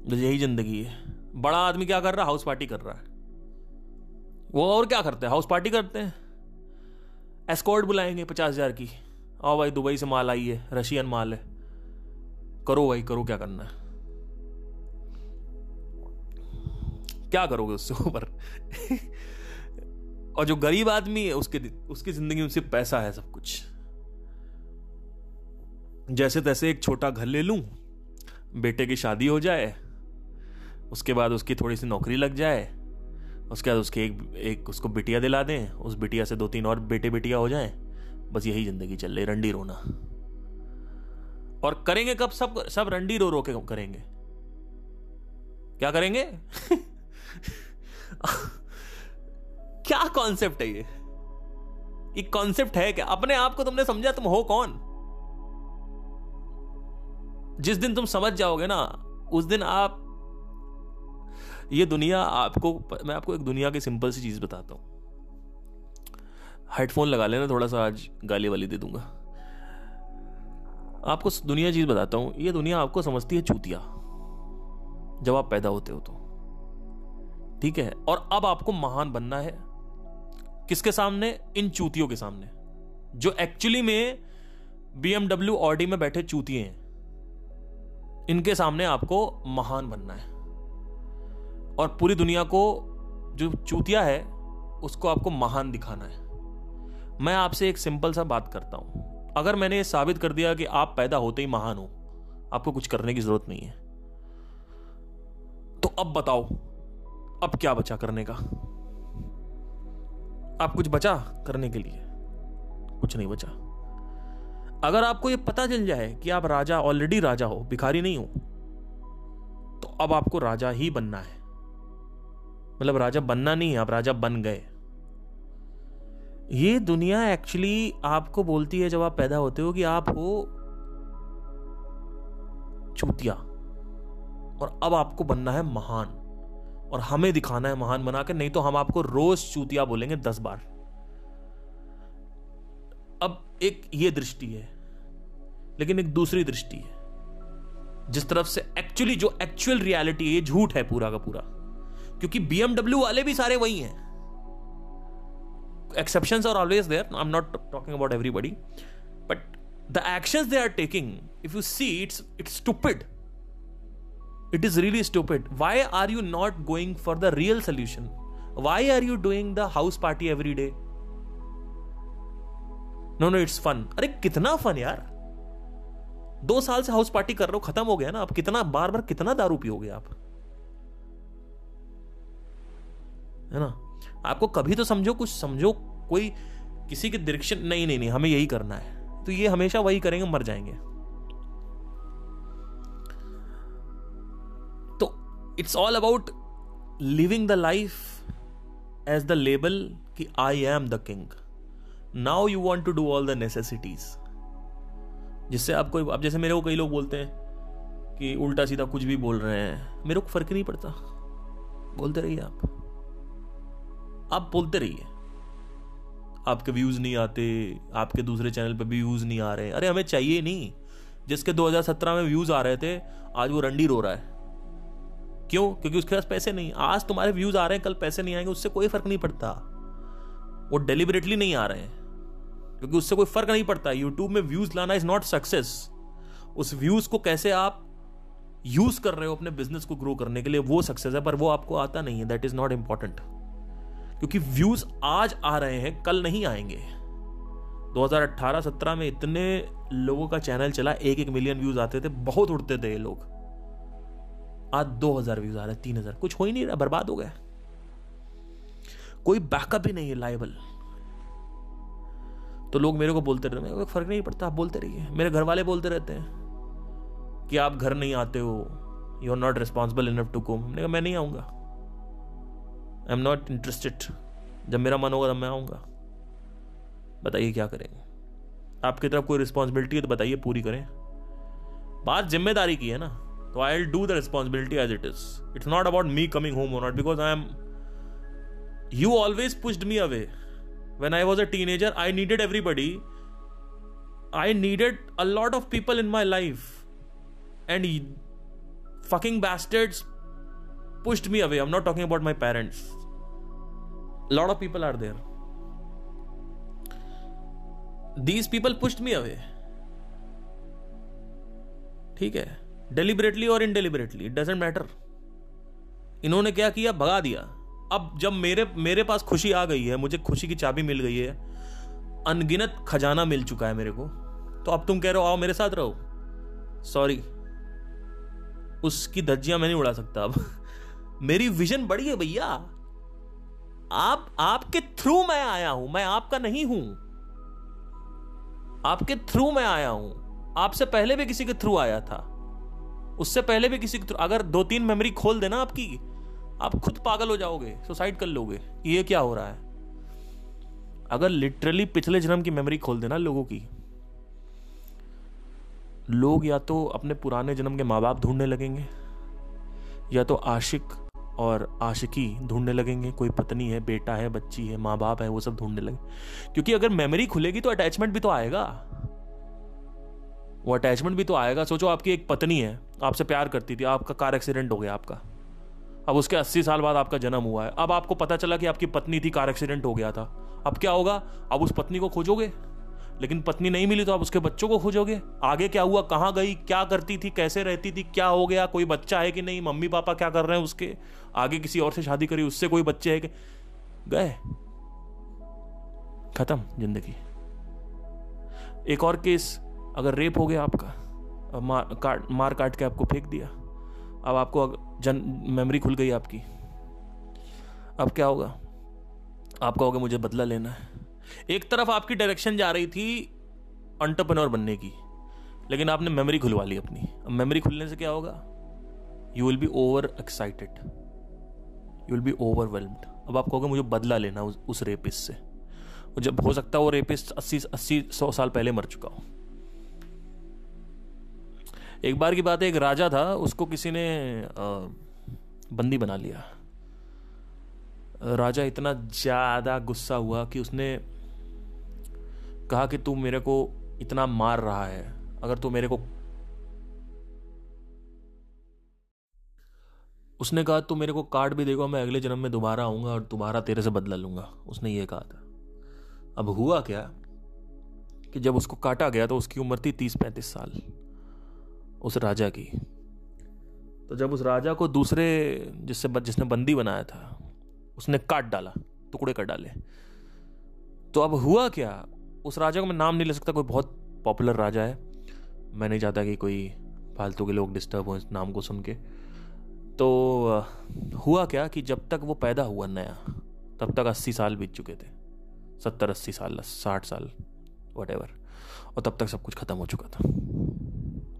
यही ज़िंदगी है। बड़ा आदमी क्या कर रहा है? हाउस पार्टी कर रहा है। वो और क्या करते हैं? हाउस पार्टी करते हैं। एस्कॉर्ट बुलाएँगे पचास हज़ार की। आओ भाई, दुबई से माल आई है रशियन माल है। करो भाई, करो क्या करना है? क्या करोगे उससे ऊपर? और जो गरीब आदमी है, उसके उसकी ज़िंदगी में सिर्फ़ पैसा है सब कुछ। जैसे तैसे एक छोटा घर ले लूँ, बेटे की शादी हो जाए, उसके बाद उसकी थोड़ी सी नौकरी लग जाए, उसके बाद उसके एक एक उसको बिटिया दिला दें, उस बिटिया से दो तीन और बेटे बेटिया हो जाएँ, बस यही ज़िंदगी चल रही रंडी रोना। और करेंगे कब सब सब रंडी रो रो के करेंगे? क्या करेंगे? क्या कॉन्सेप्ट है ये? एक कॉन्सेप्ट है क्या? अपने आप को तुमने समझा, तुम हो कौन? जिस दिन तुम समझ जाओगे ना, उस दिन आप, ये दुनिया आपको, मैं आपको एक दुनिया की सिंपल सी चीज़ बताता हूँ। हेडफोन लगा लेना, थोड़ा सा आज गाली वाली दे दूँगा। आपको दुनिया चीज़ बताता हूँ, ये दुनिया आपको समझती है चूतिया, जब आप पैदा होते हो तो। ठीक है? और अब आपको महान बनना है। किसके सामने? इन चूतियों के सामने। जो एक्चुअली में बीएमडब्ल्यू ऑडी में बैठे चूतिए हैं, इनके सामने आपको महान बनना है। और पूरी दुनिया को जो चूतिया है, उसको आपको महान दिखाना है। मैं आपसे एक सिंपल सा बात करता हूँ। अगर मैंने ये साबित कर दिया कि आप पैदा होते ही महान हो, आपको कुछ करने की ज़रूरत नहीं है। तो अब बताओ, अब क्या बचा करने का? आप कुछ बचा करने के लिए? कुछ नहीं बचा। अगर आपको यह पता चल जाए कि आप राजा ऑलरेडी राजा हो, भिखारी नहीं हो तो अब आपको राजा ही बनना है। मतलब राजा बनना नहीं है, आप राजा बन गए। ये दुनिया एक्चुअली आपको बोलती है जब आप पैदा होते हो कि आप हो चूतिया। और अब आपको बनना है महान। और हमें दिखाना है महान बना के नहीं तो हम आपको रोज चूतिया बोलेंगे दस बार। अब एक ये दृष्टि है, लेकिन एक दूसरी दृष्टि है। जिस तरफ़ से एक्चुअली जो एक्चुअल रियलिटी है, ये झूठ है पूरा का पूरा। क्योंकि बीएमडब्ल्यू वाले भी सारे वही हैं। Exceptions are always there i'm not talking about everybody but the actions they are taking if you see it's it's stupid it is really stupid why are you not going for the real solution why are you doing the house party every day no no it's fun अरे कितना fun यार दो साल से house party कर रहे हो खत्म हो गया ना अब कितना बार बार कितना दारू पियोगे आप है ना आपको कभी तो समझो, कुछ समझो, कोई किसी के डायरेक्शन नहीं नहीं नहीं, हमें यही करना है। तो ये हमेशा वही करेंगे, मर जाएँगे। तो it's all about living the life as the label that I am the king now you want to do all the necessities जिससे आप कोई, अब जैसे मेरे को कई लोग बोलते हैं कि उल्टा सीधा कुछ भी बोल रहे हैं, मेरे को फ़र्क नहीं पड़ता। बोलते रहिए आप। आप बोलते रहिए। आपके व्यूज़ नहीं आते, आपके दूसरे चैनल पे भी व्यूज़ नहीं आ रहे। अरे, हमें चाहिए नहीं। जिसके 2017 में व्यूज़ आ रहे थे, आज वो रंडी रो रहा है। क्यों? क्योंकि उसके पास पैसे नहीं। आज तुम्हारे व्यूज़ आ रहे हैं, कल पैसे नहीं आएँगे, उससे कोई फ़र्क नहीं पड़ता। वो डेलिबरेटली नहीं आ रहे हैं। क्योंकि उससे कोई फ़र्क नहीं पड़ता। यूट्यूब में व्यूज़ लाना इज़ नॉट सक्सेस उस व्यूज़ को कैसे आप यूज़ कर रहे हो अपने बिज़नेस को ग्रो करने के लिए, वो सक्सेस है, पर वो आपको आता नहीं है। दैट इज़ नॉट इंपॉर्टेंट क्योंकि व्यूज़ आज आ रहे हैं, कल नहीं आएँगे। 2018-17 में इतने लोगों का चैनल चला एक एक मिलियन व्यूज़ आते थे, बहुत उड़ते थे ये लोग। आज 2000 व्यूज़ आ रहे तीन हज़ार। कुछ हो ही नहीं रहा, बर्बाद हो गया कोई बैकअप ही नहीं है लाइबल तो लोग मेरे को बोलते रहते हैं फ़र्क नहीं पड़ता। आप बोलते रहिए। मेरे घर वाले बोलते रहते हैं कि आप घर नहीं आते हो you are not responsible enough to come हमने कहा, मैं नहीं आऊँगा। आई एम नॉट इंटरेस्टेड जब मेरा मन होगा तब मैं आऊँगा। बताइए क्या करेंगे? आपकी तरफ़ कोई रिस्पॉन्सिबिलिटी है तो बताइए, पूरी करें। बात ज़िम्मेदारी की है ना तो I do the responsibility as it is it's not about me coming home और not because I am you always pushed me away when I was a teenager I needed everybody I needed a lot of people in my life and fucking bastards pushed me away. I'm not talking about my parents. Lot of people are there. These people pushed me away. ठीक है? Deliberately और इनडेलिबरेटली it doesn't matter इन्होंने क्या किया? भगा दिया। अब जब मेरे मेरे पास खुशी आ गई है, मुझे खुशी की चाबी मिल गई है, अनगिनत खजाना मिल चुका है मेरे को तो अब तुम कह रहे हो, आओ मेरे साथ रहो। सॉरी उसकी धज्जियाँ मैं नहीं उड़ा सकता अब। मेरी विजन बड़ी है भैया। आप, आपके थ्रू मैं आया हूँ, मैं आपका नहीं हूँ। आपके थ्रू मैं आया हूँ। आपसे पहले भी किसी के थ्रू आया था। उससे पहले भी किसी के थ्रू अगर दो तीन मेमोरी खोल देना आपकी, आप खुद पागल हो जाओगे सुसाइड कर लोगे। ये क्या हो रहा है? अगर लिटरली पिछले जन्म की मेमोरी खोल देना लोगों की। लोग या तो अपने पुराने जन्म के माँ बाप ढूँढने लगेंगे, या तो आशिक और आशिकी ढूँढने लगेंगे, कोई पत्नी है, बेटा है, बच्ची है माँ बाप है, वो सब ढूँढने लगे। क्योंकि अगर मेमोरी खुलेगी तो अटैचमेंट भी तो आएगा। वो अटैचमेंट भी तो आएगा। सोचो आपकी एक पत्नी है, आपसे प्यार करती थी, आपका कार एक्सीडेंट हो गया आपका। अब उसके अस्सी साल बाद आपका जन्म हुआ है। अब आपको पता चला कि आपकी पत्नी थी, कार एक्सीडेंट हो गया था। अब क्या होगा? अब उस पत्नी को खोजोगे? लेकिन पत्नी नहीं मिली तो आप उसके बच्चों को खोजोगे? आगे क्या हुआ? कहाँ गई? क्या करती थी? कैसे रहती थी? क्या हो गया? कोई बच्चा है कि नहीं? मम्मी पापा क्या कर रहे हैं उसके? आगे किसी और से शादी करी, उससे कोई बच्चे है कि गए? खत्म ज़िंदगी। एक और केस, अगर रेप हो गया आपका मार, काट मार काट के आपको फेंक दिया, अब आपको जन, मेमोरी खुल गई आपकी, अब क्या होगा? आपका होगा मुझे बदला लेना है। एक तरफ़ आपकी डायरेक्शन जा रही थी अंटरप्रनोर बनने की, लेकिन आपने मेमोरी खुलवा ली अपनी। अब मेमोरी खुलने से क्या होगा? You will be over excited you will be overwhelmed अब आप कहोगे मुझे बदला लेना उस, उस रेपिस्ट से। और जब हो सकता है वो रेपिस्ट अस्सी अस्सी सौ साल पहले मर चुका हो। एक बार की बात है एक राजा था उसको किसी ने बंदी बना लिया। राजा इतना ज़्यादा गुस्सा हुआ कि उसने कहा कि तू मेरे को इतना मार रहा है। अगर तू मेरे को उसने कहा, तू मेरे को काट भी देगा मैं अगले जन्म में दोबारा आऊँगा और दोबारा तेरे से बदला लूँगा। उसने ये कहा था। अब हुआ क्या कि जब उसको काटा गया तो उसकी उम्र थी तीस पैंतीस साल, उस राजा की। तो जब उस राजा को दूसरे जिससे जिसने बंदी बनाया था, उसने काट डाला, टुकड़े कर डाले। तो अब हुआ क्या? उस राजा को मैं नाम नहीं ले सकता, कोई बहुत पॉपुलर राजा है। मैं नहीं चाहता कि कोई फालतू के लोग डिस्टर्ब हो इस नाम को सुन के। तो हुआ क्या कि जब तक वो पैदा हुआ नया, तब तक अस्सी साल बीत चुके थे। सत्तर, अस्सी साल, साठ साल वट और तब तक सब कुछ खत्म हो चुका था।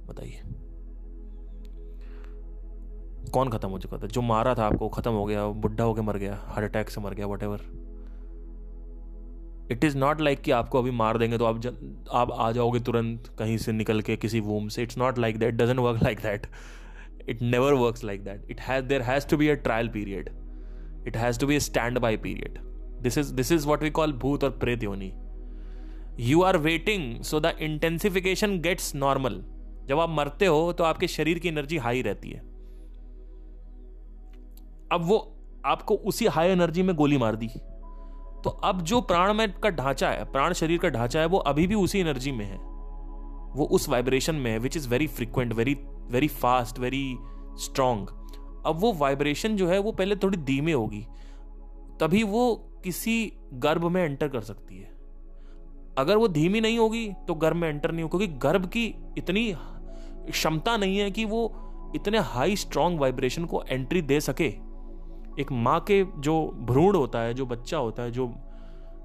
बताइए। कौन खत्म हो चुका था? जो मारा था आपको खत्म हो गया बुढ़ा होकर मर गया हार्ट अटैक से मर गया what it is not like कि आपको अभी मार देंगे तो आप आप आ जाओगे तुरंत कहीं से निकल के किसी वूम से। It's not like that doesn't work like that it never work like that it has there has to be a trial period it has to be a stand by period this is this is what we call भूत और प्रेत योनी you are waiting so the intensification gets normal जब आप मरते हो तो आपके शरीर की एनर्जी हाई रहती है। अब वो आपको उसी हाई एनर्जी में गोली मार दी। तो अब जो प्राण में का ढांचा है, प्राण शरीर का ढांचा है, वो अभी भी उसी एनर्जी में है। वो उस वाइब्रेशन में है which is very frequent very very fast very strong अब वो वाइब्रेशन जो है, वो पहले थोड़ी धीमे होगी। तभी वो किसी गर्भ में एंटर कर सकती है। अगर वो धीमी नहीं होगी तो गर्भ में एंटर नहीं होगी क्योंकि गर्भ की इतनी क्षमता नहीं है कि वो इतने हाई स्ट्रांग वाइब्रेशन को एंट्री दे सके। एक माँ के जो भ्रूण होता है, जो बच्चा होता है, जो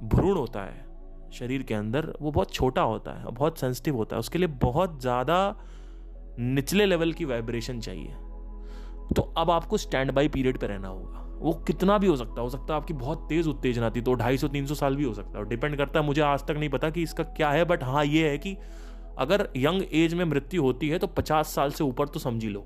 भ्रूण होता है, शरीर के अंदर, वो बहुत छोटा होता है, बहुत सेंसिटिव होता है। उसके लिए बहुत ज़्यादा निचले लेवल की वाइब्रेशन चाहिए। तो अब आपको स्टैंड बाई पीरियड पर रहना होगा। वो कितना भी हो सकता है सकता है आपकी बहुत तेज उत्तेजना थी तो ढाई सौ, तीन सौ साल भी हो सकता है। डिपेंड करता है, मुझे आज तक नहीं पता कि इसका क्या है बट हाँ ये है कि अगर यंग एज में मृत्यु होती है तो पचास साल से ऊपर तो समझी लो।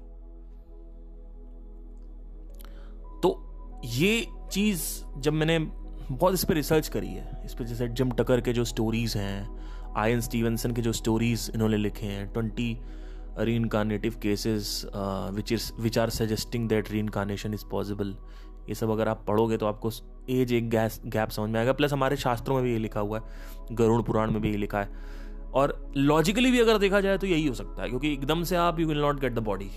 तो ये चीज़ जब मैंने बहुत इस पर रिसर्च करी है, इस पर जैसे जिम टकर के जो स्टोरीज हैं आयन स्टीवनसन के जो स्टोरीज इन्होंने लिखे हैं twenty reincarnative cases uh, which is which are suggesting that reincarnation is possible. ये सब अगर आप पढ़ोगे तो आपको एज एक गैस गैप समझ में आएगा। प्लस हमारे शास्त्रों में भी ये लिखा हुआ है। गरुड़ पुराण में भी ये लिखा है। और लॉजिकली भी अगर देखा जाए तो यही हो सकता है क्योंकि एकदम से आप you will not get the body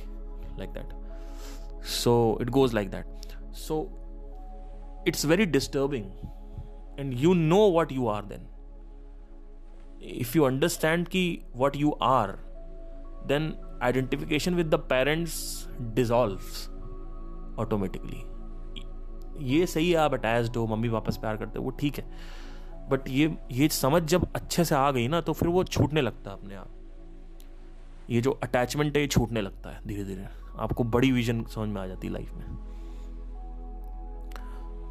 like that so it goes like that so it's very disturbing and you know what you are then if you understand की what you are then identification with the parents dissolves automatically ये सही है, आप attached हो, mummy वापस प्यार करते हो, वो ठीक है। बट ये ये समझ जब अच्छे से आ गई ना तो फिर वो छूटने लगता है अपने आप। ये जो अटैचमेंट है, ये छूटने लगता है धीरे धीरे आपको बड़ी विजन समझ में आ जाती है लाइफ में।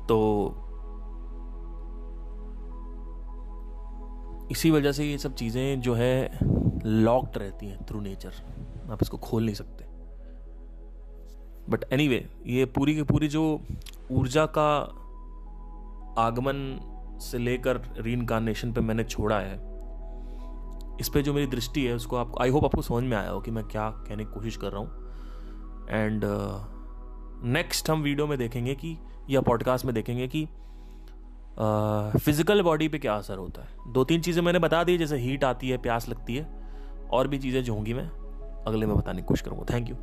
तो इसी वजह से ये सब चीज़ें जो है लॉक्ड रहती हैं थ्रू नेचर आप इसको खोल नहीं सकते। बट एनी anyway, ये पूरी की पूरी जो ऊर्जा का आगमन से लेकर री पे मैंने छोड़ा है इस पर जो मेरी दृष्टि है उसको आप आई होप आपको समझ में आया हो कि मैं क्या कहने की कोशिश कर रहा हूँ। एंड नेक्स्ट uh, हम वीडियो में देखेंगे कि या पॉडकास्ट में देखेंगे कि फ़िज़िकल बॉडी पे क्या असर होता है? दो तीन चीज़ें मैंने बता दी, जैसे हीट आती है, प्यास लगती है, और भी चीज़ें जो होंगी मैं अगले में बताने की कोशिश करूँगा। Thank you